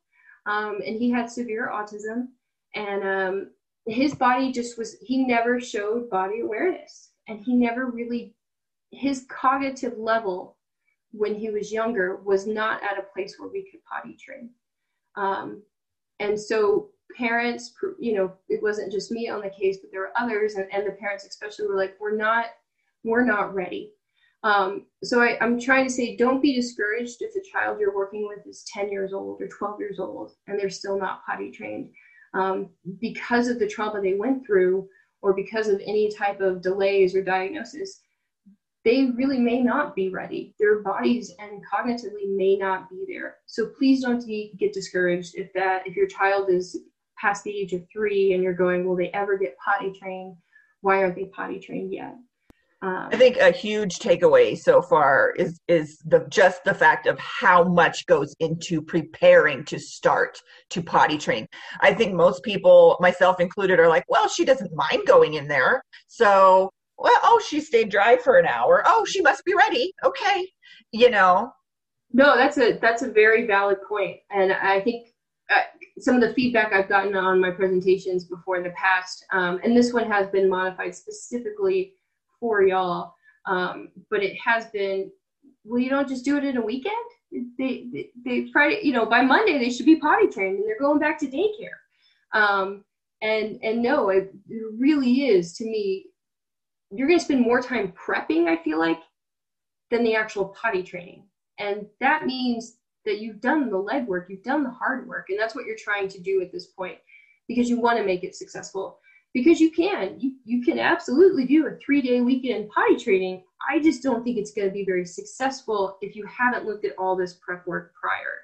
um, and he had severe autism, and um, his body just was he never showed body awareness, and he never really his cognitive level when he was younger was not at a place where we could potty train. Um, and so parents, you know, it wasn't just me on the case, but there were others, and, and the parents especially were like, we're not, we're not ready. Um, so I, am trying to say, don't be discouraged if the child you're working with is 10 years old or 12 years old and they're still not potty trained um, because of the trauma they went through or because of any type of delays or diagnosis. They really may not be ready. Their bodies and cognitively may not be there. So please don't get discouraged if that if your child is past the age of three and you're going, will they ever get potty trained? Why aren't they potty trained yet? Um, I think a huge takeaway so far is is the just the fact of how much goes into preparing to start to potty train. I think most people, myself included, are like, well, she doesn't mind going in there, so well, oh, she stayed dry for an hour. Oh, she must be ready. Okay, you know. No, that's a that's a very valid point, and I think uh, some of the feedback I've gotten on my presentations before in the past, um, and this one has been modified specifically for y'all. Um, but it has been, well, you don't just do it in a weekend. They, they, they Friday, you know, by Monday they should be potty trained and they're going back to daycare. Um, and and no, it, really is to me. You're going to spend more time prepping. I feel like than the actual potty training, and that means that you've done the legwork, you've done the hard work, and that's what you're trying to do at this point because you want to make it successful because you can. You, you can absolutely do a three day weekend potty training. I just don't think it's going to be very successful if you haven't looked at all this prep work prior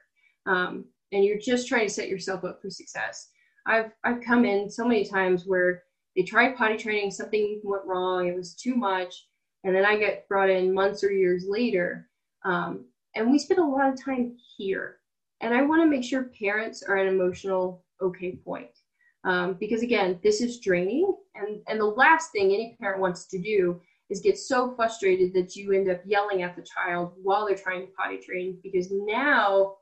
um, and you're just trying to set yourself up for success. I've, I've come in so many times where they tried potty training, something went wrong, it was too much, and then I get brought in months or years later. Um, and we spend a lot of time here. And I want to make sure parents are an emotional okay point. Um, because again, this is draining. And, and the last thing any parent wants to do is get so frustrated that you end up yelling at the child while they're trying to potty train because now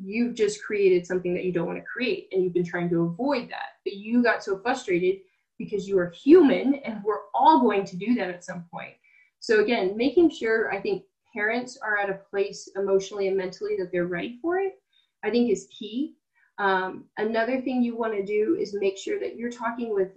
you've just created something that you don't want to create and you've been trying to avoid that. But you got so frustrated because you are human and we're all going to do that at some point. So again, making sure I think parents are at a place emotionally and mentally that they're ready for it, I think is key. Um, another thing you want to do is make sure that you're talking with,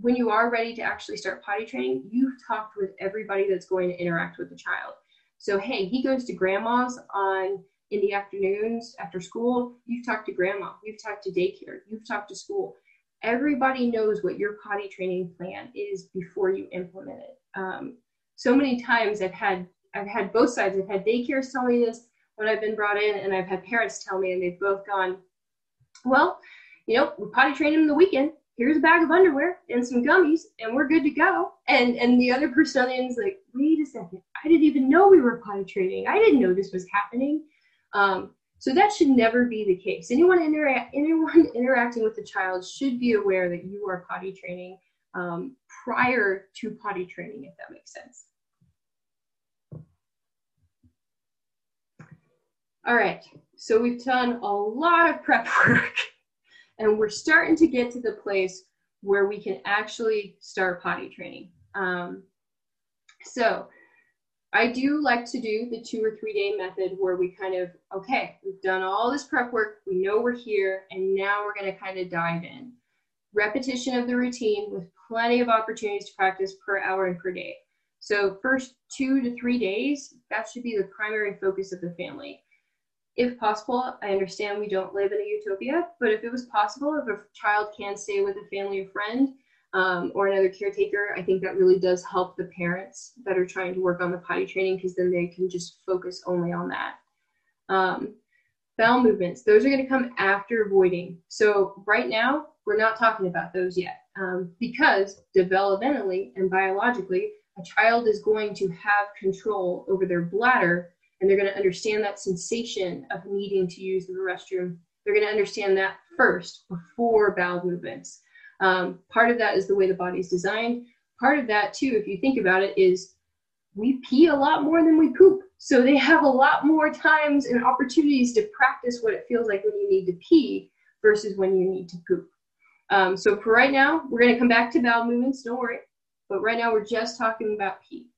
when you are ready to actually start potty training, you've talked with everybody that's going to interact with the child. So, hey, he goes to grandma's on in the afternoons after school. You've talked to grandma, you've talked to daycare, you've talked to school. Everybody knows what your potty training plan is before you implement it. Um, so many times I've had I've had both sides. I've had daycares tell me this when I've been brought in, and I've had parents tell me, and they've both gone, well, you know, we potty train him the weekend. Here's a bag of underwear and some gummies, and we're good to go. And and the other is like, wait a second, I didn't even know we were potty training. I didn't know this was happening. Um, so that should never be the case. Anyone intera- anyone [laughs] interacting with the child should be aware that you are potty training um, prior to potty training, if that makes sense. All right, so we've done a lot of prep [laughs] work and we're starting to get to the place where we can actually start potty training. Um, so I do like to do the two or three day method where we kind of, okay, we've done all this prep work, we know we're here, and now we're to kind of dive in. Repetition of the routine with plenty of opportunities to practice per hour and per day. So, first two to three days, that should be the primary focus of the family if possible, I understand we don't live in a utopia, but if it was possible, if a child can stay with a family or friend um, or another caretaker, I think that really does help the parents that are trying to work on the potty training because then they can just focus only on that. Um, bowel movements, those are going to come after voiding. So right now, we're not talking about those yet um, because developmentally and biologically, a child is going to have control over their bladder and they're going to understand that sensation of needing to use the restroom. They're going to understand that first before bowel movements. Um, part of that is the way the body is designed. Part of that, too, if you think about it, is we pee a lot more than we poop. So they have a lot more times and opportunities to practice what it feels like when you need to pee versus when you need to poop. Um, so for right now, we're going to come back to bowel movements, don't worry. But right now, we're just talking about pee.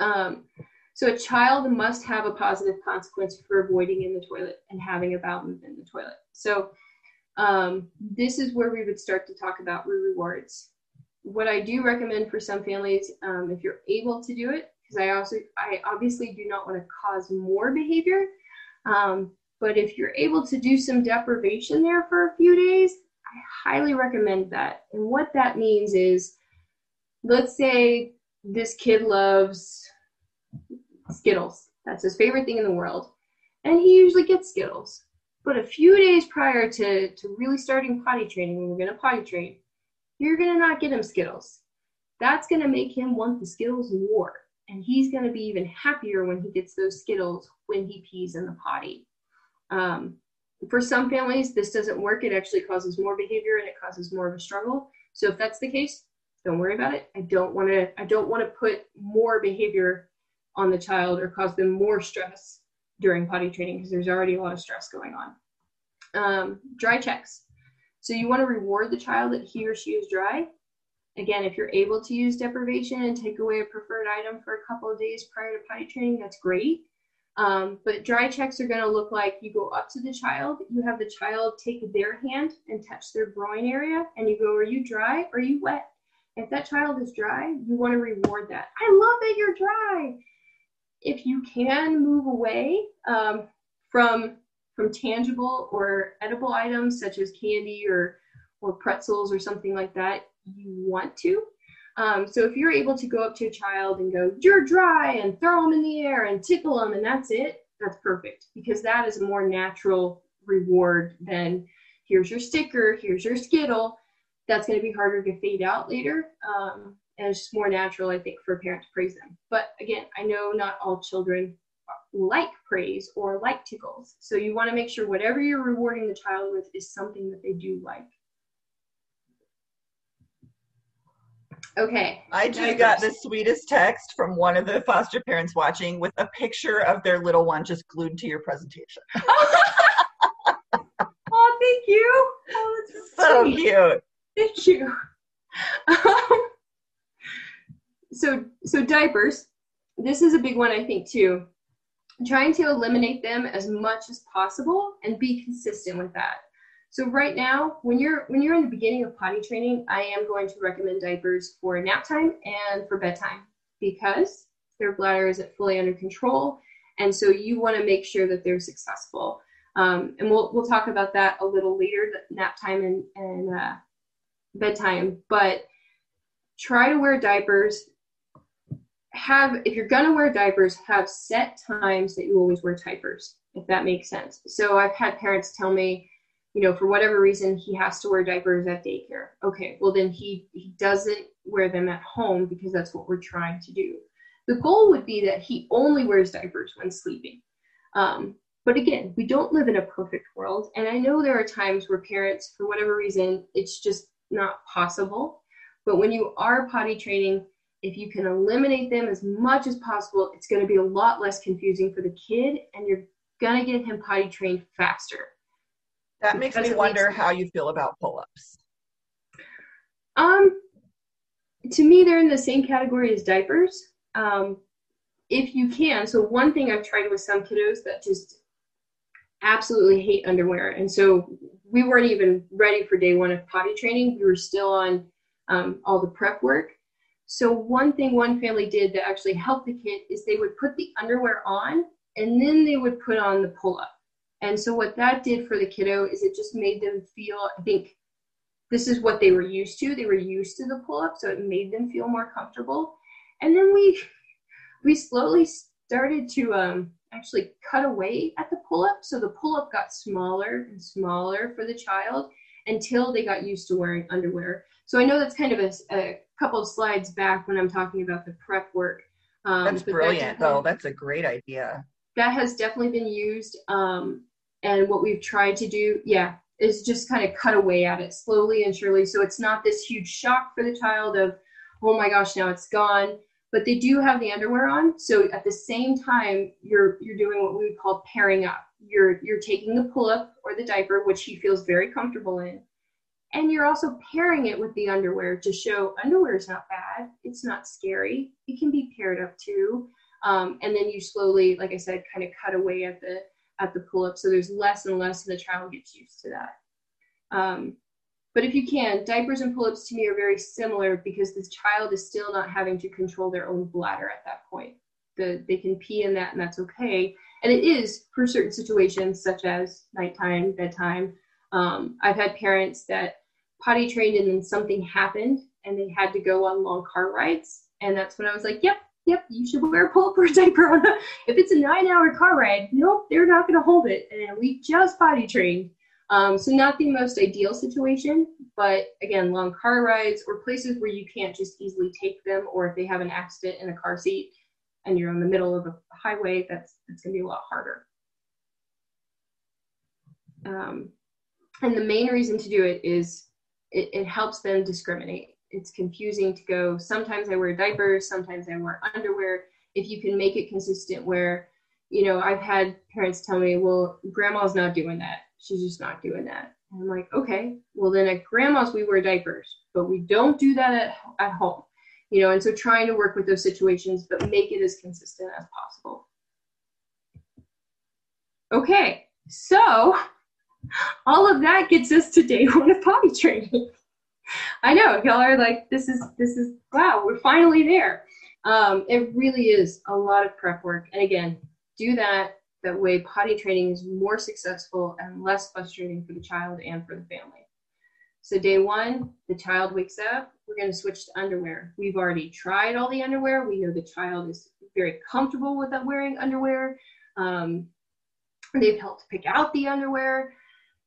Um, so a child must have a positive consequence for avoiding in the toilet and having a bowel movement in the toilet. So um, this is where we would start to talk about rewards. What I do recommend for some families, um, if you're able to do it, because I also, I obviously do not want to cause more behavior, um, but if you're able to do some deprivation there for a few days, I highly recommend that. And what that means is, let's say this kid loves Skittles. That's his favorite thing in the world. And he usually gets Skittles. But a few days prior to, to really starting potty training, when we're going to potty train, you're going to not get him Skittles. That's going to make him want the Skittles more. And he's going to be even happier when he gets those Skittles when he pees in the potty. Um, for some families, this doesn't work. It actually causes more behavior and it causes more of a struggle. So if that's the case, don't worry about it. I don't want to. I don't want to put more behavior on the child or cause them more stress during potty training because there's already a lot of stress going on. Um, dry checks. So you want to reward the child that he or she is dry. Again, if you're able to use deprivation and take away a preferred item for a couple of days prior to potty training, that's great. Um, but dry checks are going to look like you go up to the child, you have the child take their hand and touch their groin area, and you go, Are you dry? Are you wet? If that child is dry, you want to reward that. I love that you're dry if you can move away um, from from tangible or edible items such as candy or or pretzels or something like that, you want to. Um, so if you're able to go up to a child and go, "You're dry," and throw them in the air and tickle them, and that's it, that's perfect because that is a more natural reward than here's your sticker, here's your skittle. That's going to be harder to fade out later. Um, and it's just more natural, I think, for a parent to praise them. But again, I know not all children like praise or like tickles. So you want to make sure whatever you're rewarding the child with is something that they do like. Okay. I just got the sweetest text from one of the foster parents watching with a picture of their little one just glued to your presentation. [laughs] [laughs] oh, thank you. Oh, that's so sweet. cute. Thank you. [laughs] Um, so so diapers. This is a big one, I think, too. Trying to eliminate them as much as possible and be consistent with that. So right now, when you're when you're in the beginning of potty training, I am going to recommend diapers for nap time and for bedtime because their bladder isn't fully under control, and so you want to make sure that they're successful. Um, and we'll we'll talk about that a little later, nap time and and uh, bedtime. But try to wear diapers. Have if you're gonna wear diapers, have set times that you always wear diapers, if that makes sense. So I've had parents tell me, you know, for whatever reason, he has to wear diapers at daycare. Okay, well then he he doesn't wear them at home because that's what we're trying to do. The goal would be that he only wears diapers when sleeping. Um, but again, we don't live in a perfect world. And I know there are times where parents, for whatever reason, it's just not possible. But when you are potty training, if you can eliminate them as much as possible, it's going to be a lot less confusing for the kid and you're going to get him potty trained faster. That makes me wonder how you feel about pull ups. Um, to me, they're in the same category as diapers. Um, if you can, so one thing I've tried with some kiddos that just absolutely hate underwear. And so we weren't even ready for day one of potty training. We were still on um, all the prep work. So one thing one family did that actually helped the kid is they would put the underwear on and then they would put on the pull up. And so what that did for the kiddo is it just made them feel, I think this is what they were used to. They were used to the pull up, so it made them feel more comfortable. And then we we slowly started to um, actually cut away at the pull up. So the pull up got smaller and smaller for the child until they got used to wearing underwear. So I know that's kind of a, a couple of slides back when I'm talking about the prep work. Um, that's brilliant, that though. That's a great idea. That has definitely been used. Um, and what we've tried to do, yeah, is just kind of cut away at it slowly and surely. So it's not this huge shock for the child of, oh my gosh, now it's gone but they do have the underwear on. So at the same time, you're you're doing what we would call pairing up. You're you're taking the pull up or the diaper, which he feels very comfortable in, and you're also pairing it with the underwear to show underwear is not bad. It's not scary. It can be paired up too. Um, and then you slowly, like I said, kind of cut away at the at the pull up. So there's less and less, and the child gets used to that. Um, but if you can, diapers and pull-ups to me are very similar because the child is still not having to control their own bladder at that point. The, they can pee in that and that's okay. And it is for certain situations such as nighttime, bedtime. Um, I've had parents that potty trained and then something happened and they had to go on long car rides. And that's when I was like, yep, yep, you should wear a pull-up [laughs] diaper. If it's a nine-hour car ride, nope, they're not going to hold it. And we just potty trained. Um, so not the most ideal situation, but again, long car rides or places where you can't just easily take them, or if they have an accident in a car seat and you're in the middle of a highway, that's that's gonna be a lot harder. Um, and the main reason to do it is it, it helps them discriminate. It's confusing to go. Sometimes I wear diapers, sometimes I wear underwear. If you can make it consistent, where you know I've had parents tell me, "Well, grandma's not doing that." she's just not doing that. And I'm like, okay, well then at grandma's we wear diapers, but we don't do that at, at home. You know, and so trying to work with those situations, but make it as consistent as possible. Okay, so all of that gets us to day one of potty training. I know y'all are like, this is this is wow, we're finally there. Um, it really is a lot of prep work, and again, do that that way potty training is more successful and less frustrating for the child and for the family. So day one, the child wakes up, we're going to switch to underwear. We've already tried all the underwear. We know the child is very comfortable with wearing underwear. Um, they've helped pick out the underwear,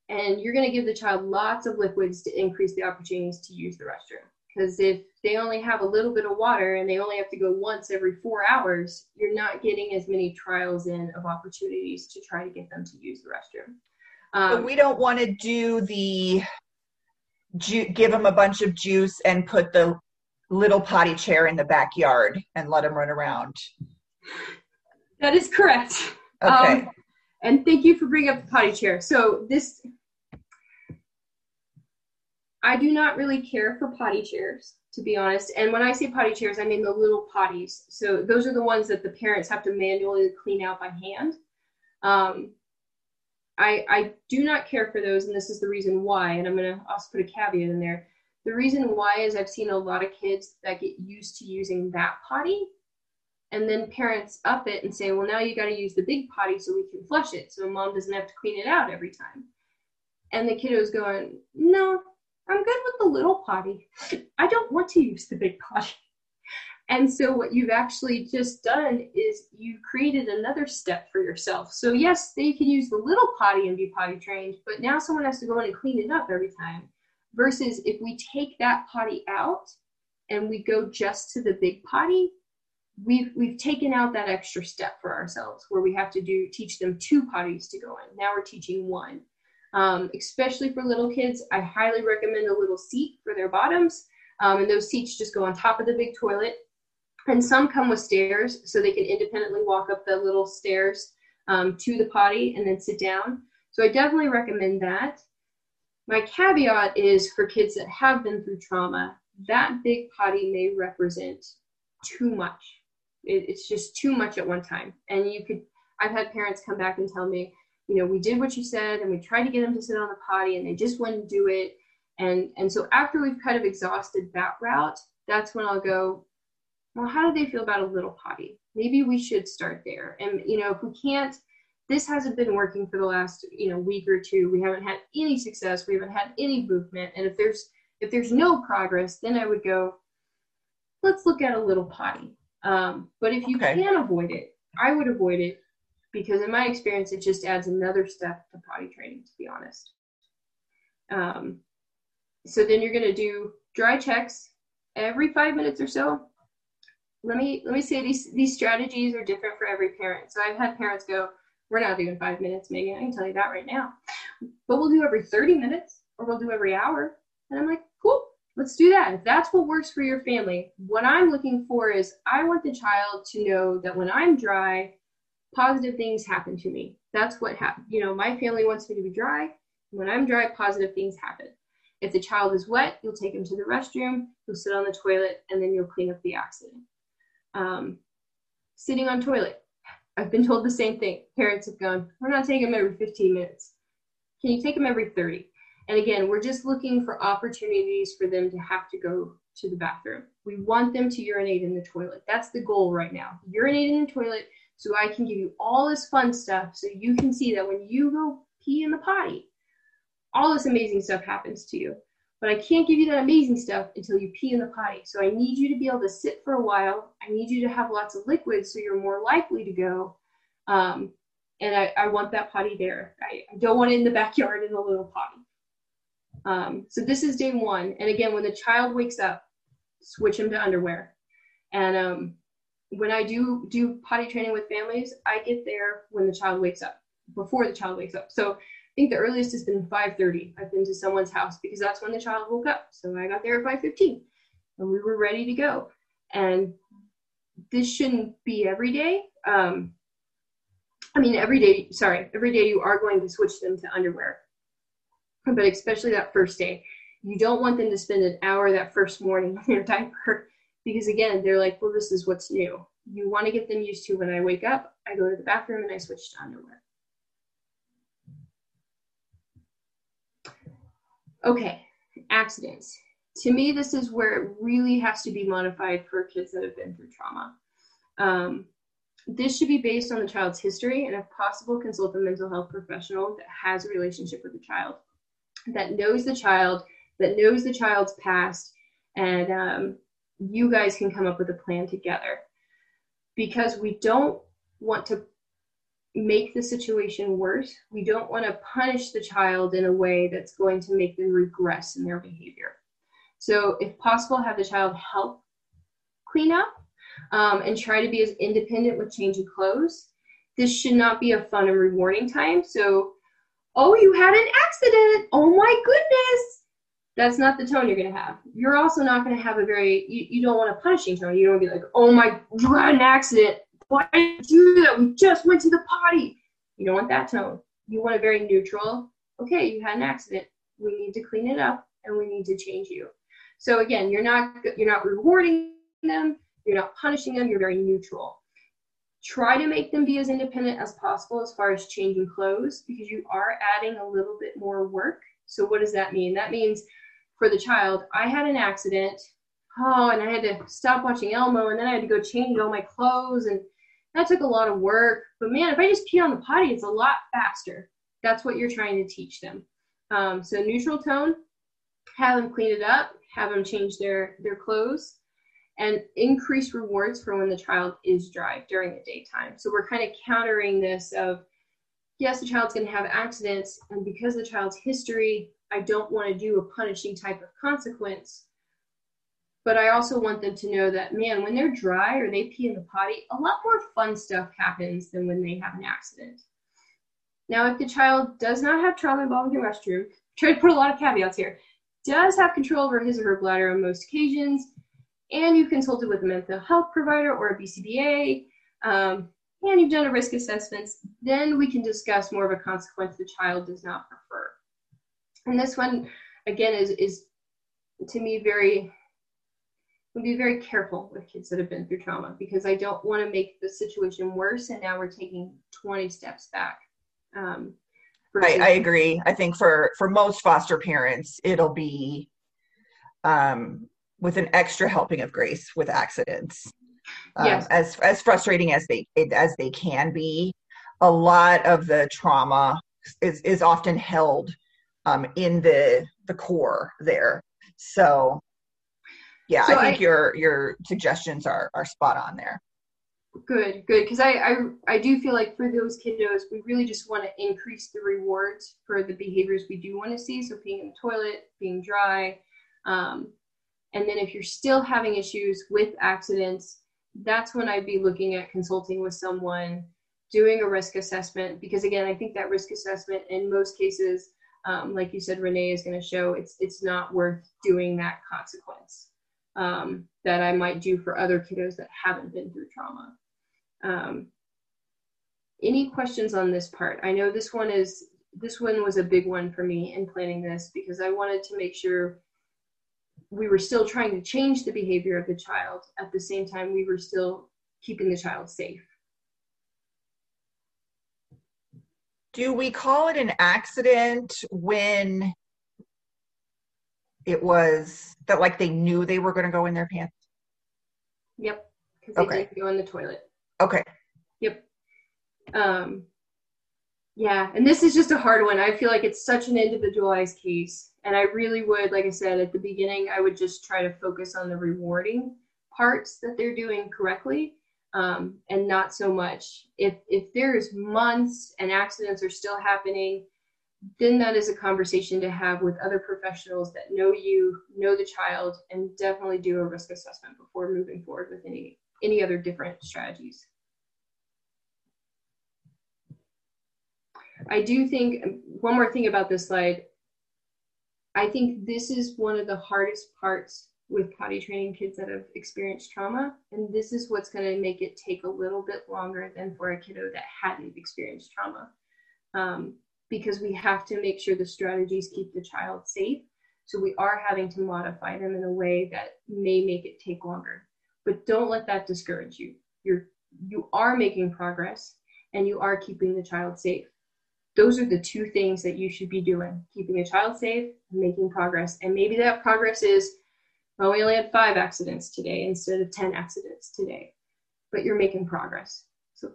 and you're going to give the child lots of liquids to increase the opportunities to use the restroom. Because if they only have a little bit of water and they only have to go once every four hours, you're not getting as many trials in of opportunities to try to get them to use the restroom. Um, but we don't want to do the ju- give them a bunch of juice and put the little potty chair in the backyard and let them run around. That is correct. Okay. Um, and thank you for bringing up the potty chair. So this I do not really care for potty chairs. to be honest. And when I say potty chairs, I mean the little potties. So those are the ones that the parents have to manually clean out by hand. Um, I, I do not care for those, and this is the reason why. And I'm going to also put a caveat in there. The reason why is I've seen a lot of kids that get used to using that potty, and then parents up it and say, well, now you got to use the big potty so we can flush it, so mom doesn't have to clean it out every time. And the kiddo's going, no, I'm good with the little potty. I don't want to use the big potty. And so what you've actually just done is you've created another step for yourself. So yes, they can use the little potty and be potty trained, but now someone has to go in and clean it up every time. Versus if we take that potty out and we go just to the big potty, we've we've taken out that extra step for ourselves where we have to do teach them two potties to go in. Now we're teaching one. Um, especially for little kids, I highly recommend a little seat for their bottoms. Um, and those seats just go on top of the big toilet. And some come with stairs so they can independently walk up the little stairs um, to the potty and then sit down. So I definitely recommend that. My caveat is for kids that have been through trauma, that big potty may represent too much. It, it's just too much at one time. And you could, I've had parents come back and tell me, you know, we did what you said and we tried to get them to sit on the potty and they just wouldn't do it. And, and so after we've kind of exhausted that route, that's when I'll go, well, how do they feel about a little potty? Maybe we should start there. And, you know, if we can't, this hasn't been working for the last, you know, week or two. We haven't had any success. We haven't had any movement. And if there's, if there's no progress, then I would go, let's look at a little potty. Um, but if you okay. can avoid it, I would avoid it because in my experience, it just adds another step to potty training, to be honest. Um, so then you're going to do dry checks every five minutes or so. Let me let me say these these strategies are different for every parent. So I've had parents go, "We're not doing five minutes, Megan. I can tell you that right now, but we'll do every 30 minutes or we'll do every hour." And I'm like, "Cool, let's do that. If that's what works for your family, what I'm looking for is I want the child to know that when I'm dry, positive things happen to me. That's what happened. You know, my family wants me to be dry. When I'm dry, positive things happen. If the child is wet, you'll take him to the restroom, you'll sit on the toilet, and then you'll clean up the accident. Um, sitting on toilet. I've been told the same thing. Parents have gone, we're not taking him every 15 minutes. Can you take him every 30? And again, we're just looking for opportunities for them to have to go to the bathroom. We want them to urinate in the toilet. That's the goal right now. Urinate in the toilet so I can give you all this fun stuff so you can see that when you go pee in the potty, all this amazing stuff happens to you. But I can't give you that amazing stuff until you pee in the potty. So I need you to be able to sit for a while. I need you to have lots of liquids so you're more likely to go. Um, and I, I, want that potty there. I, I, don't want it in the backyard in a little potty. Um, so this is day one. And again, when the child wakes up, switch him to underwear. And um, when I do do potty training with families, I get there when the child wakes up, before the child wakes up. So I think the earliest has been 5:30. I've been to someone's house because that's when the child woke up. So I got there at 5:15, and we were ready to go. And this shouldn't be every day. Um, I mean, every day. Sorry, every day you are going to switch them to underwear, but especially that first day. You don't want them to spend an hour that first morning [laughs] in their diaper because again, they're like, well, this is what's new. You want to get them used to when I wake up, I go to the bathroom and I switch to underwear. Okay, accidents. To me, this is where it really has to be modified for kids that have been through trauma. Um, this should be based on the child's history and, if possible, consult a mental health professional that has a relationship with the child, that knows the child, that knows the child's past, and um, you guys can come up with a plan together because we don't want to make the situation worse. We don't want to punish the child in a way that's going to make them regress in their behavior. So, if possible, have the child help clean up um, and try to be as independent with changing clothes. This should not be a fun and rewarding time. So, oh, you had an accident. Oh my goodness that's not the tone you're going to have. You're also not going to have a very, you, you don't want a punishing tone. You don't be like, oh my, you had an accident. Why did you do that? We just went to the potty. You don't want that tone. You want a very neutral, okay, you had an accident. We need to clean it up and we need to change you. So again, you're not you're not rewarding them, you're not punishing them, you're very neutral. Try to make them be as independent as possible as far as changing clothes because you are adding a little bit more work. So what does that mean? That means for the child, I had an accident. Oh, and I had to stop watching Elmo, and then I had to go change all my clothes, and that took a lot of work. But man, if I just pee on the potty, it's a lot faster. That's what you're trying to teach them. Um, so neutral tone, have them clean it up, have them change their their clothes, and increase rewards for when the child is dry during the daytime. So we're kind of countering this of yes, the child's going to have accidents, and because the child's history, I don't want to do a punishing type of consequence. But I also want them to know that, man, when they're dry or they pee in the potty, a lot more fun stuff happens than when they have an accident. Now, if the child does not have trauma involving the restroom, try to put a lot of caveats here, does have control over his or her bladder on most occasions, and you've consulted with a mental health provider or a BCBA, um, and you've done a risk assessment, then we can discuss more of a consequence the child does not prefer. And this one, again, is, is to me very, would be very careful with kids that have been through trauma because I don't want to make the situation worse and now we're taking 20 steps back. Um, I, I, agree. I think for for most foster parents, it'll be um, with an extra helping of grace with accidents. Um, yes. As as frustrating as they as they can be, a lot of the trauma is is often held um, in the the core there. So, yeah, so I think I, your your suggestions are are spot on there. Good, good. Because I, I I do feel like for those kiddos, we really just want to increase the rewards for the behaviors we do want to see. So being in the toilet, being dry, um, and then if you're still having issues with accidents, that's when I'd be looking at consulting with someone, doing a risk assessment. Because again, I think that risk assessment in most cases, um, like you said, Renee is going to show it's it's not worth doing that consequence um, that I might do for other kiddos that haven't been through trauma. Um, any questions on this part? I know this one is this one was a big one for me in planning this because I wanted to make sure we were still trying to change the behavior of the child at the same time we were still keeping the child safe. Do we call it an accident when it was that like they knew they were going to go in their pants? Yep, because they okay. did go in the toilet. Okay. Yep. Um, yeah, and this is just a hard one. I feel like it's such an individualized case. And I really would, like I said at the beginning, I would just try to focus on the rewarding parts that they're doing correctly um, and not so much. If, if there's months and accidents are still happening, then that is a conversation to have with other professionals that know you, know the child, and definitely do a risk assessment before moving forward with any any other different strategies. I do think one more thing about this slide. I think this is one of the hardest parts with potty training kids that have experienced trauma. And this is what's going to make it take a little bit longer than for a kiddo that hadn't experienced trauma. Um, because we have to make sure the strategies keep the child safe. So we are having to modify them in a way that may make it take longer. But don't let that discourage you. You're you are making progress and you are keeping the child safe those are the two things that you should be doing keeping a child safe making progress and maybe that progress is well we only had five accidents today instead of 10 accidents today but you're making progress. So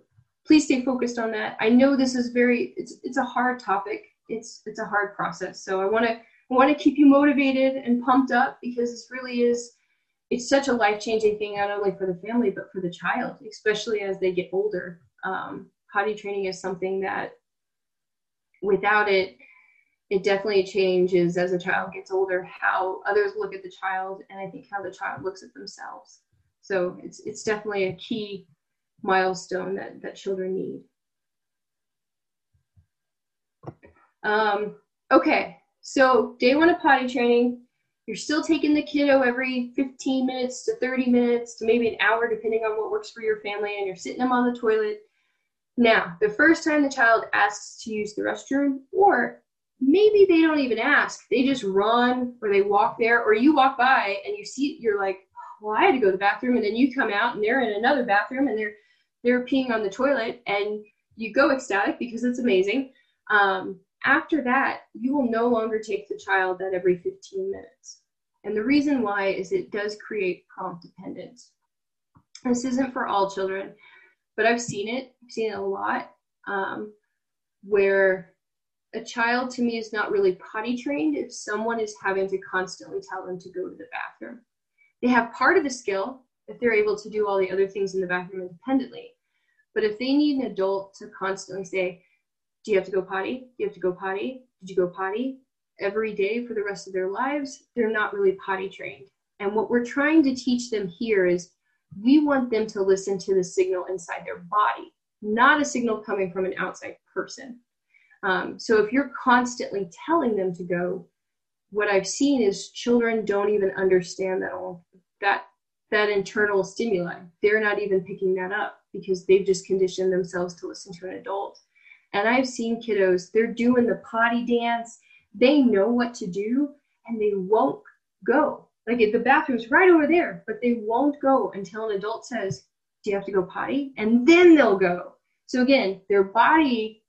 please stay focused on that. I know this is very it's it's a hard topic. It's it's a hard process. So i want to i want to keep you motivated and pumped up because this really is it's such a life-changing thing not only for the family but for the child especially as they get older. Um, potty training is something that without it, it definitely changes as a child gets older how others look at the child and I think how the child looks at themselves. So it's it's definitely a key milestone that, that children need. Um, okay, so day one of potty training, you're still taking the kiddo every 15 minutes to 30 minutes to maybe an hour, depending on what works for your family, and you're sitting them on the toilet now, the first time the child asks to use the restroom, or maybe they don't even ask. They just run or they walk there, or you walk by and you see, you're like, well, I had to go to the bathroom, and then you come out and they're in another bathroom and they're they're peeing on the toilet, and you go ecstatic because it's amazing. Um, after that, you will no longer take the child that every 15 minutes. And the reason why is it does create prompt dependence. This isn't for all children, but I've seen it. I've seen it a lot um, where a child to me is not really potty trained if someone is having to constantly tell them to go to the bathroom. They have part of the skill if they're able to do all the other things in the bathroom independently. But if they need an adult to constantly say, Do you have to go potty? Do you have to go potty? Did you go potty? Every day for the rest of their lives, they're not really potty trained. And what we're trying to teach them here is we want them to listen to the signal inside their body, not a signal coming from an outside person. Um, so if you're constantly telling them to go, what I've seen is children don't even understand that all that that internal stimuli. They're not even picking that up because they've just conditioned themselves to listen to an adult. And I've seen kiddos, they're doing the potty dance, they know what to do, and they won't go. Like the bathroom's right over there, but they won't go until an adult says, Do you have to go potty? And then they'll go. So again, their body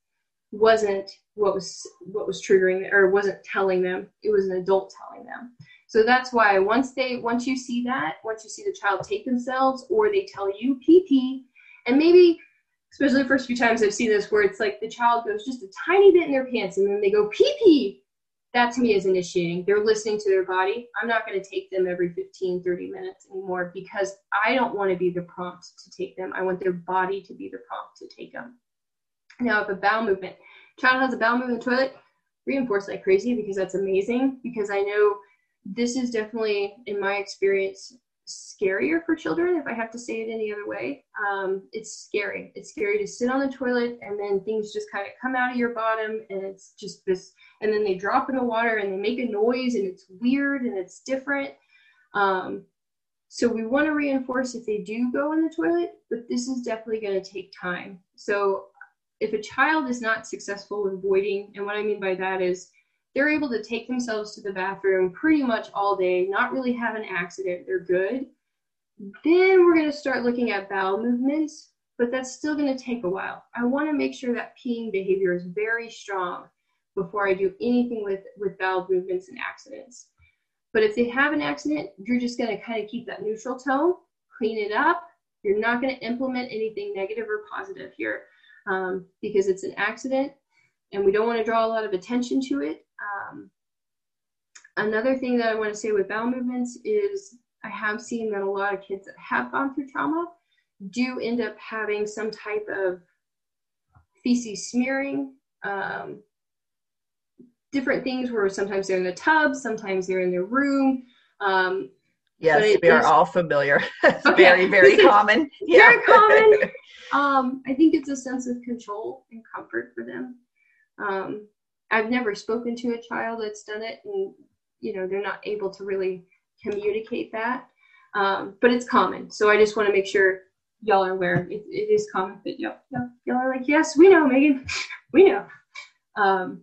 wasn't what was what was triggering or wasn't telling them. It was an adult telling them. So that's why once they once you see that once you see the child take themselves or they tell you pee pee and maybe especially the first few times i've seen this where it's like the child goes just a tiny bit in their pants and then they go pee pee that to me is initiating. They're listening to their body. I'm not going to take them every 15 30 minutes anymore because i don't want to be the prompt to take them. I want their body to be the prompt to take them now, if a bowel movement, child has a bowel movement in the toilet, reinforce like crazy because that's amazing. Because I know this is definitely, in my experience, scarier for children, if I have to say it any other way. Um, it's scary. It's scary to sit on the toilet and then things just kind of come out of your bottom and it's just this, and then they drop in the water and they make a noise and it's weird and it's different. Um, so we want to reinforce if they do go in the toilet, but this is definitely going to take time. So if a child is not successful with voiding, and what I mean by that is they're able to take themselves to the bathroom pretty much all day, not really have an accident, they're good, then we're going to start looking at bowel movements, but that's still going to take a while. I want to make sure that peeing behavior is very strong before I do anything with, with bowel movements and accidents. But if they have an accident, you're just going to kind of keep that neutral tone, clean it up. You're not going to implement anything negative or positive here um, because it's an accident and we don't want to draw a lot of attention to it. Um, another thing that I want to say with bowel movements is I have seen that a lot of kids that have gone through trauma do end up having some type of feces smearing, um, different things where sometimes they're in the tub, sometimes they're in their room. Um, Yes, we are all familiar. [laughs] it's okay. very, very common. Yeah. Very common. [laughs] Um, I think it's a sense of control and comfort for them. Um, I've never spoken to a child that's done it, and you know they're not able to really communicate that. Um, but it's common, so I just want to make sure y'all are aware. It, it is common, but y'all, y'all are like, yes, we know, Megan, [laughs] we know. Um,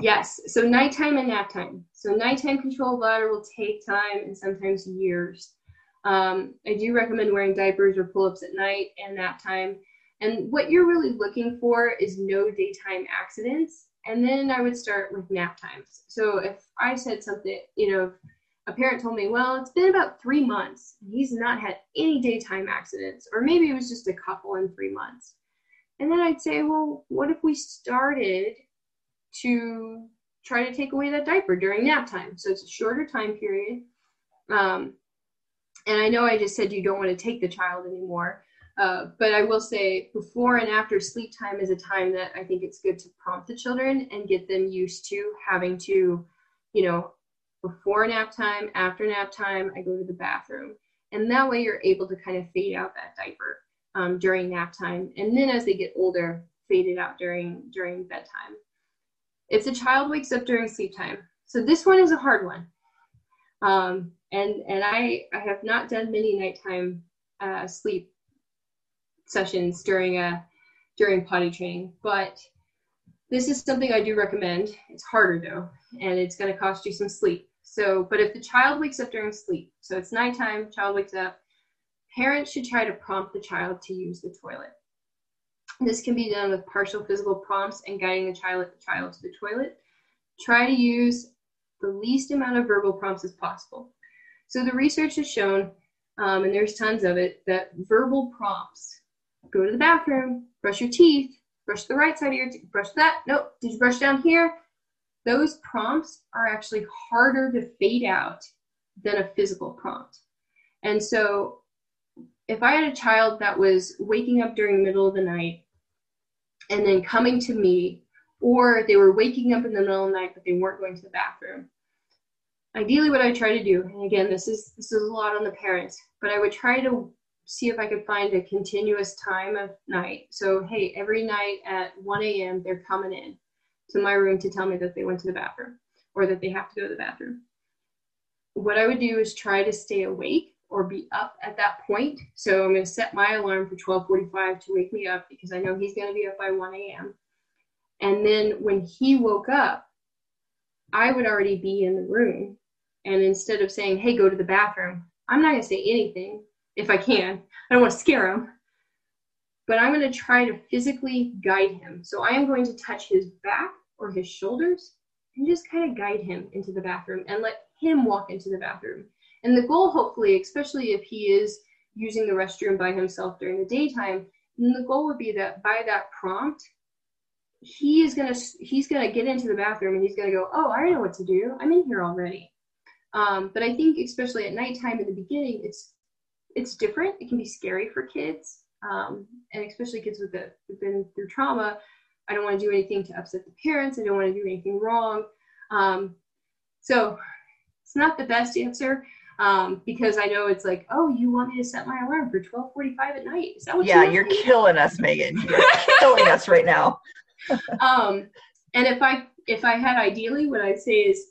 Yes. So nighttime and nap time. So nighttime control of bladder will take time and sometimes years. Um, I do recommend wearing diapers or pull-ups at night and nap time. And what you're really looking for is no daytime accidents. And then I would start with nap times. So if I said something, you know, a parent told me, well, it's been about three months. He's not had any daytime accidents, or maybe it was just a couple in three months. And then I'd say, well, what if we started to try to take away that diaper during nap time. So it's a shorter time period. Um, and I know I just said you don't want to take the child anymore, uh, but I will say before and after sleep time is a time that I think it's good to prompt the children and get them used to having to, you know, before nap time, after nap time, I go to the bathroom. And that way you're able to kind of fade out that diaper um, during nap time. And then as they get older, fade it out during during bedtime. If the child wakes up during sleep time. So this one is a hard one. Um, and and I, I have not done many nighttime uh, sleep sessions during a during potty training, but this is something I do recommend. It's harder though, and it's going to cost you some sleep. So, but if the child wakes up during sleep, so it's nighttime, child wakes up, parents should try to prompt the child to use the toilet. This can be done with partial physical prompts and guiding the child, the child to the toilet. Try to use the least amount of verbal prompts as possible. So the research has shown, um, and there's tons of it, that verbal prompts, go to the bathroom, brush your teeth, brush the right side of your teeth, brush that, nope, did you brush down here? Those prompts are actually harder to fade out than a physical prompt. And so if I had a child that was waking up during the middle of the night and then coming to me, or they were waking up in the middle of the night but they weren't going to the bathroom, ideally what I try to do, and again this is this is a lot on the parents, but I would try to see if I could find a continuous time of night. So hey, every night at 1 a.m. they're coming in to my room to tell me that they went to the bathroom or that they have to go to the bathroom. What I would do is try to stay awake or be up at that point. So I'm going to set my alarm for 12:45 to wake me up because I know he's going to be up by 1 a.m. And then when he woke up, I would already be in the room. And instead of saying, "Hey, go to the bathroom," I'm not going to say anything if I can. I don't want to scare him. But I'm going to try to physically guide him. So I am going to touch his back or his shoulders and just kind of guide him into the bathroom and let him walk into the bathroom and the goal, hopefully, especially if he is using the restroom by himself during the daytime, then the goal would be that by that prompt, he is gonna he's gonna get into the bathroom and he's gonna go, oh, I know what to do. I'm in here already. Um, but I think especially at nighttime in the beginning, it's it's different. It can be scary for kids, um, and especially kids with the who've been through trauma. I don't want to do anything to upset the parents. I don't want to do anything wrong. Um, so it's not the best answer, um, because I know it's like, oh, you want me to set my alarm for 12:45 at night? Is that what? Yeah, you are killing us, Megan. You're killing us right now. [laughs] um, and if I if I had ideally, what I'd say is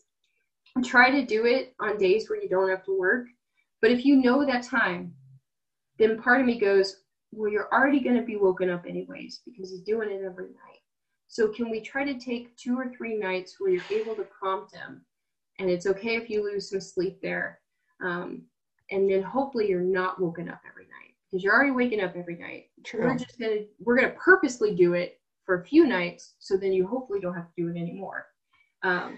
try to do it on days where you don't have to work. But if you know that time, then part of me goes, well, you're already going to be woken up anyways because he's doing it every night. So can we try to take two or three nights where you're able to prompt him, and it's okay if you lose some sleep there um, and then hopefully you're not woken up every night because you're already waking up every night. True. We're just gonna we're gonna purposely do it for a few nights so then you hopefully don't have to do it anymore. Um,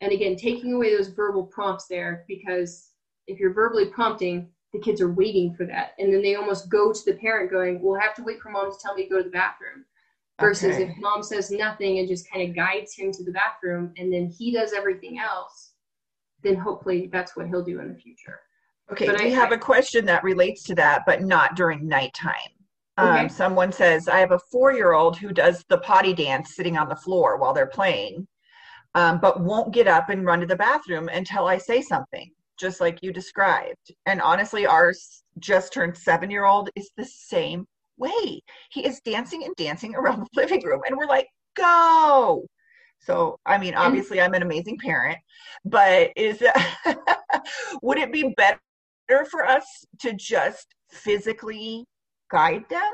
and again, taking away those verbal prompts there because if you're verbally prompting, the kids are waiting for that, and then they almost go to the parent going, "We'll have to wait for mom to tell me to go to the bathroom." Versus okay. if mom says nothing and just kind of guides him to the bathroom, and then he does everything else then hopefully that's what he'll do in the future. Okay, but we I, have I, a question that relates to that, but not during nighttime. Um, okay. Um, someone says, I have a four year old who does the potty dance sitting on the floor while they're playing, um, but won't get up and run to the bathroom until I say something, just like you described. And honestly, ours just turned seven year old is the same way. He is dancing and dancing around the [laughs] living room, and we're like, go. So, I mean, obviously, I'm an amazing parent, but is [laughs] would it be better for us to just physically guide them?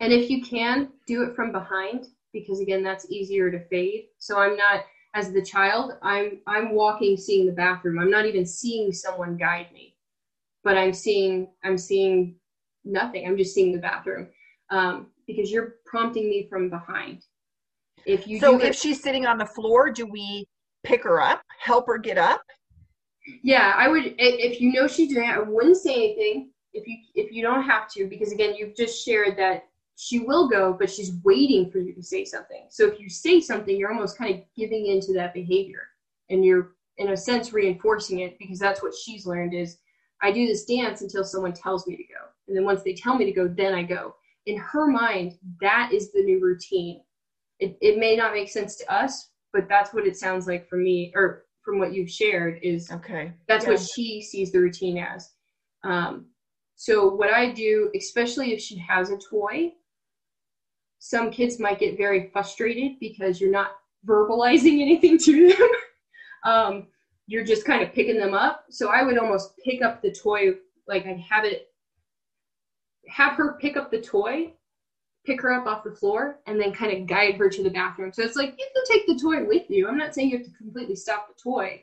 And if you can, do it from behind because again, that's easier to fade. So I'm not as the child, I'm I'm walking seeing the bathroom. I'm not even seeing someone guide me. But I'm seeing I'm seeing nothing. I'm just seeing the bathroom. Um, because you're prompting me from behind if you so if she's sitting on the floor, do we pick her up, help her get up? Yeah, I would. If you know she's doing it, I wouldn't say anything. If you if you don't have to, because again, you've just shared that she will go, but she's waiting for you to say something. So if you say something, you're almost kind of giving into that behavior, and you're in a sense reinforcing it because that's what she's learned is I do this dance until someone tells me to go, and then once they tell me to go, then I go. In her mind, that is the new routine it, it may not make sense to us, but that's what it sounds like for me, or from what you've shared is okay. That's yeah. what she sees the routine as. Um, so what I do, especially if she has a toy, some kids might get very frustrated because you're not verbalizing [laughs] anything to them. um, you're just kind of picking them up. So I would almost pick up the toy, like I'd have it, have her pick up the toy pick her up off the floor and then kind of guide her to the bathroom. So it's like you can take the toy with you. I'm not saying you have to completely stop the toy.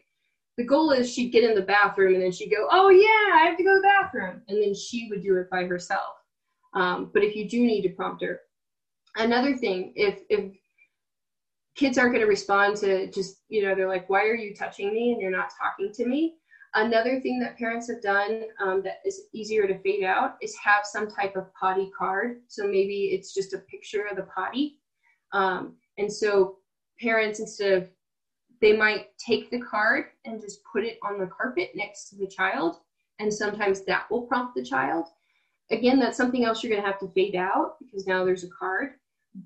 The goal is she'd get in the bathroom and then she'd go, Oh, yeah, I have to go to the bathroom. And then she would do it by herself. Um, but if you do need to prompt her, another thing, if, if kids aren't going to respond to just, you know, they're like, Why are you touching me? And you're not talking to me. Another thing that parents have done um, that is easier to fade out is have some type of potty card. So maybe it's just a picture of the potty. Um, and so parents, instead of, they might take the card and just put it on the carpet next to the child. And sometimes that will prompt the child. Again, that's something else you're going to have to fade out because now there's a card.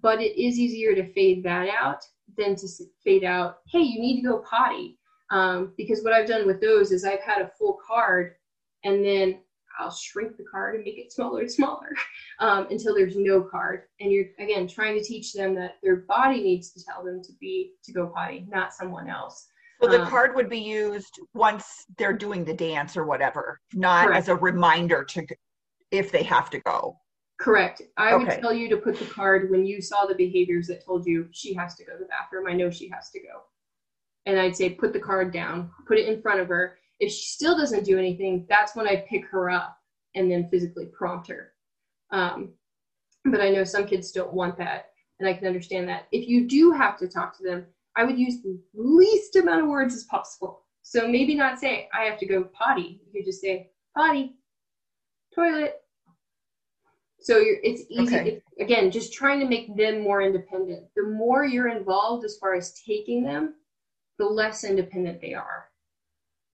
But it is easier to fade that out than to fade out, hey, you need to go potty um, because what I've done with those is I've had a full card and then I'll shrink the card and make it smaller and smaller [laughs] um, until there's no card. And you're again trying to teach them that their body needs to tell them to be to go potty, not someone else. So the um, card would be used once they're doing the dance or whatever, not correct. as a reminder to if they have to go. Correct. I okay. would tell you to put the card when you saw the behaviors that told you she has to go to the bathroom. I know she has to go and I'd say, put the card down, put it in front of her. If she still doesn't do anything, that's when I pick her up and then physically prompt her. Um, but I know some kids don't want that, and I can understand that. If you do have to talk to them, I would use the least amount of words as possible. So maybe not say, I have to go potty. You could just say, potty, toilet. So it's easy. Okay. It's, again, just trying to make them more independent. The more you're involved as far as taking them, the less independent they are.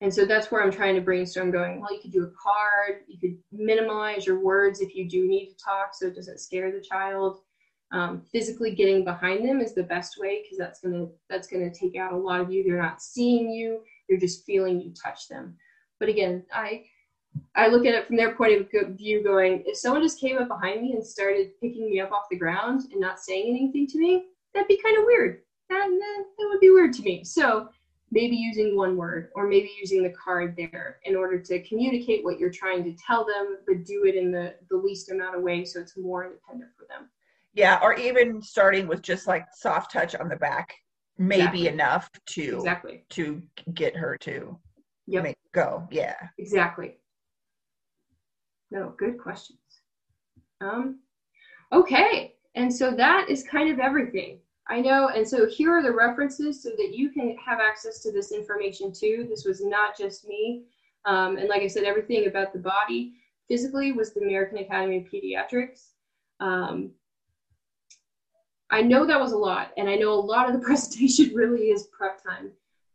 And so that's where I'm trying to brainstorm going, well, you could do a card, you could minimize your words if you do need to talk so it doesn't scare the child. Um, physically getting behind them is the best way because that's gonna that's gonna take out a lot of you. They're not seeing you, they're just feeling you touch them. But again, I I look at it from their point of view going, if someone just came up behind me and started picking me up off the ground and not saying anything to me, that'd be kind of weird that, would be weird to me. So maybe using one word or maybe using the card there in order to communicate what you're trying to tell them, but do it in the, the least amount of ways so it's more independent for them. Yeah, or even starting with just like soft touch on the back may exactly. be enough to exactly to get her to yep. make go. Yeah. Exactly. No, good questions. Um okay. And so that is kind of everything. I know, and so here are the references so that you can have access to this information too. This was not just me. Um, and like I said, everything about the body physically was the American Academy of Pediatrics. Um, I know that was a lot, and I know a lot of the [laughs] presentation really is prep time.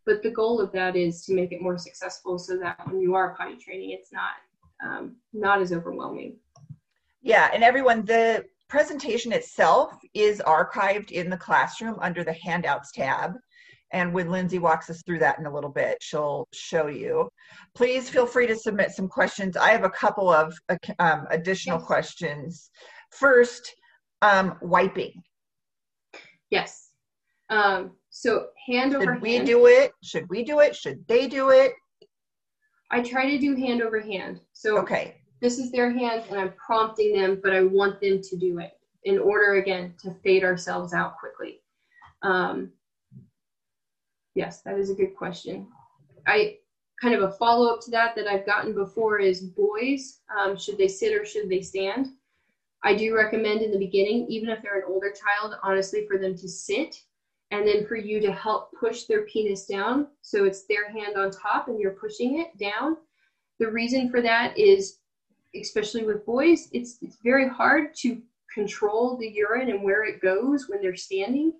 But the goal of that is to make it more successful so that when you are potty training, it's not um, not as overwhelming. Yeah, and everyone, the presentation itself is archived in the classroom under the handouts tab. And when Lindsay walks us through that in a little bit, she'll show you. Please feel free to submit some questions. I have a couple of um, additional yes. questions. First, um, wiping. Yes. Um, so hand Should over hand. we do it? Should we do it? Should they do it? I try to do hand over hand. So okay this is their hand and I'm prompting them, but I want them to do it in order again to fade ourselves out quickly. Um, yes, that is a good question. I kind of a follow up to that that I've gotten before is boys, um, should they sit or should they stand? I do recommend in the beginning, even if they're an older child, honestly, for them to sit and then for you to help push their penis down. So it's their hand on top and you're pushing it down. The reason for that is especially with boys, it's it's very hard to control the urine and where it goes when they're standing.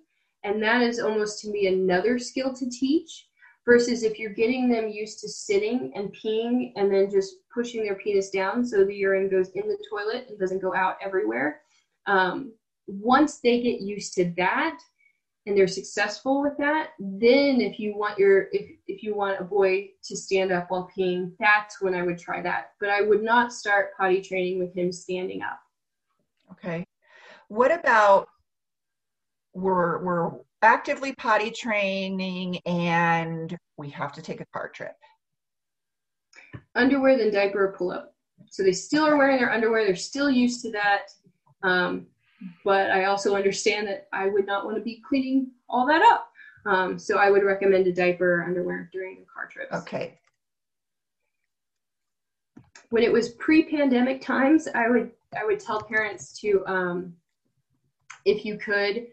And that is almost to me another skill to teach versus if you're getting them used to sitting and peeing and then just pushing their penis down so the urine goes in the toilet and doesn't go out everywhere. Um, once they get used to that, and they're successful with that, then if you want your if if you want a boy to stand up while peeing, that's when I would try that. But I would not start potty training with him standing up. Okay. What about we're we're actively potty training and we have to take a car trip. Underwear then diaper or pull up. So they still are wearing their underwear, they're still used to that. Um, but I also understand that I would not want to be cleaning all that up. Um, so I would recommend a diaper or underwear during the car trips. Okay. When it was pre-pandemic times, I would I would tell parents to, um, if you could,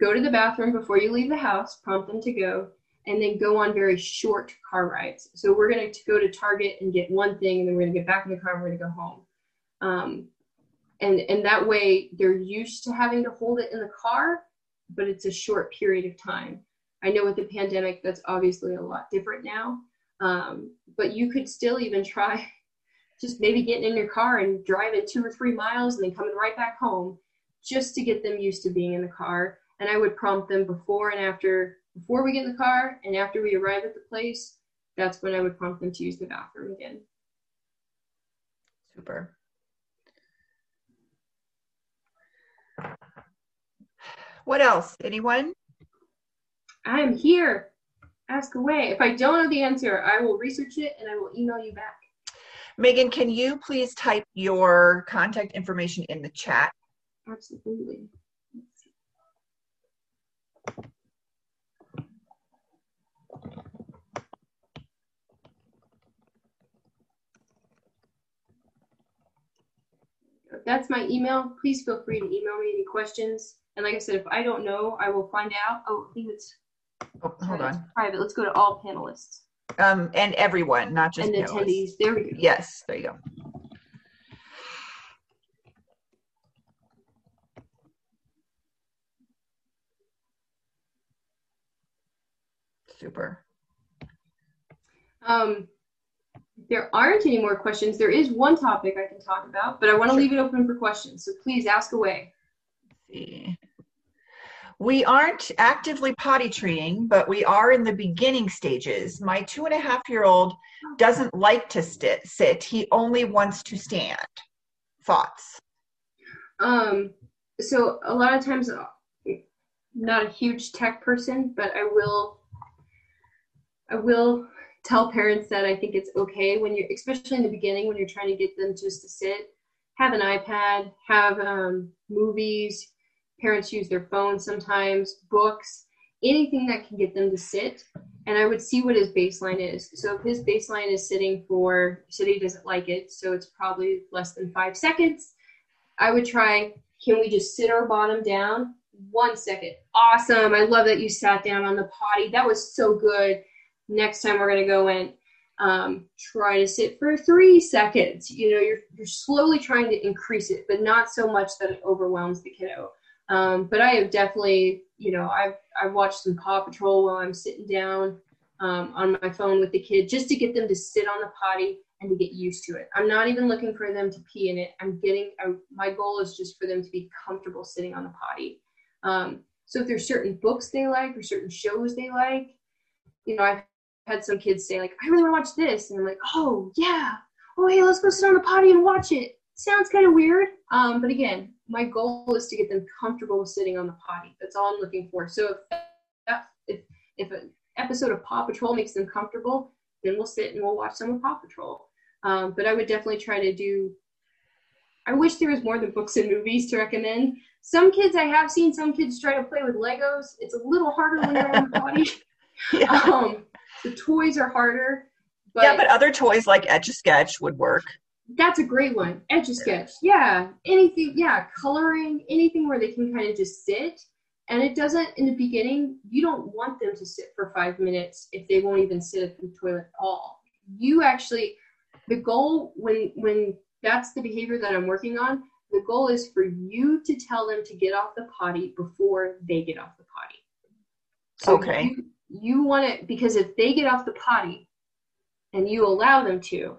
go to the bathroom before you leave the house, prompt them to go, and then go on very short car rides. So we're going to go to Target and get one thing, and then we're going to get back in the car and we're going to go home. Um, and and that way they're used to having to hold it in the car, but it's a short period of time. I know with the pandemic that's obviously a lot different now, um, but you could still even try [laughs] just maybe getting in your car and driving two or three miles and then coming right back home just to get them used to being in the car. And I would prompt them before and after, before we get in the car and after we arrive at the place. That's when I would prompt them to use the bathroom again. Super. What else? Anyone? I'm here. Ask away. If I don't know the answer, I will research it and I will email you back. Megan, can you please type your contact information in the chat? Absolutely. That's my email. Please feel free to email me any questions. And like I said, if I don't know, I will find out. Oh, I think it's Oh, hold on. private. Let's go to all panelists Um, and everyone, not just and panelists. attendees. There we go. Yes, there you go. Super. Um, there aren't any more questions. There is one topic I can talk about, but I want to Sure. leave it open for questions. So please ask away. see. We aren't actively potty training, but we are in the beginning stages. My two and a half year old doesn't like to sit, sit. He only wants to stand. Thoughts? Um, so a lot of times, not a huge tech person, but I will, I will tell parents that I think it's okay when you're, especially in the beginning, when you're trying to get them just to sit, have an iPad, have um, movies. Parents use their phones sometimes, books, anything that can get them to sit. And I would see what his baseline is. So if his baseline is sitting for, said he doesn't like it, so it's probably less than five seconds. I would try, can we just sit our bottom down? One second. Awesome. I love that you sat down on the potty. That was so good. Next time we're going to go in, um, try to sit for three seconds. You know, you're, you're slowly trying to increase it, but not so much that it overwhelms the kiddo. Um, but I have definitely, you know, I've, I've watched some Paw Patrol while I'm sitting down um, on my phone with the kid just to get them to sit on the potty and to get used to it. I'm not even looking for them to pee in it. I'm getting, I, my goal is just for them to be comfortable sitting on the potty. Um, so if there's certain books they like or certain shows they like, you know, I've had some kids say like, I really want to watch this. And I'm like, oh yeah. Oh, hey, let's go sit on the potty and watch it. Sounds kind of weird. Um, but again, my goal is to get them comfortable with sitting on the potty. That's all I'm looking for. So if if, if an episode of Paw Patrol makes them comfortable, then we'll sit and we'll watch some of Paw Patrol. Um, but I would definitely try to do. I wish there was more than books and movies to recommend. Some kids I have seen some kids try to play with Legos. It's a little harder when you're on the [laughs] potty. Yeah. Um, the toys are harder. But yeah, but other toys like Etch a Sketch would work. that's a great one. Etch a sketch. Yeah. Anything, yeah, coloring, anything where they can kind of just sit. And it doesn't, in the beginning, you don't want them to sit for five minutes if they won't even sit at the toilet at all. You actually, the goal when, when that's the behavior that I'm working on, the goal is for you to tell them to get off the potty before they get off the potty. So Okay. You, you want it, because if they get off the potty and you allow them to,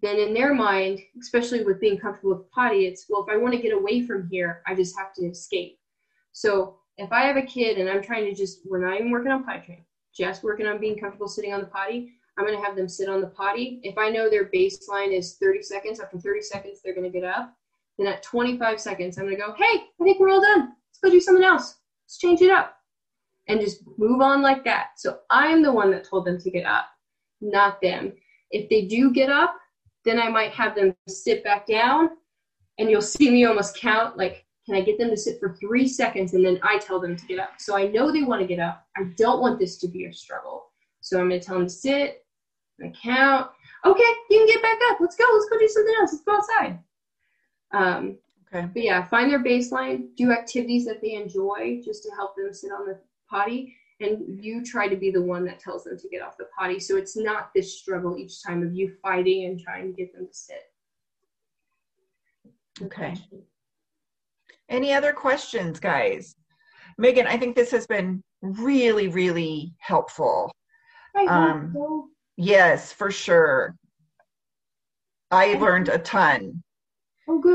then in their mind, especially with being comfortable with potty, it's well, if I want to get away from here, I just have to escape. So if I have a kid and I'm trying to just, we're not even working on potty training, just working on being comfortable sitting on the potty, I'm going to have them sit on the potty. If I know their baseline is 30 seconds, after 30 seconds, they're going to get up. Then at 25 seconds, I'm going to go, hey, I think we're all done. Let's go do something else. Let's change it up. And just move on like that. So I'm the one that told them to get up, not them. If they do get up, then I might have them sit back down and you'll see me almost count like Can I get them to sit for three seconds and then I tell them to get up? So I know they want to get up. I don't want this to be a struggle. So I'm going to tell them to sit, I count. Okay, you can get back up. Let's go. Let's go do something else. Let's go outside. Um, Okay. but yeah, find their baseline, do activities that they enjoy just to help them sit on the potty. And you try to be the one that tells them to get off the potty. So it's not this struggle each time of you fighting and trying to get them to sit. Okay. Any other questions, guys? Megan, I think this has been really, really helpful. Um, so. Yes, for sure. I learned a ton. Oh, good.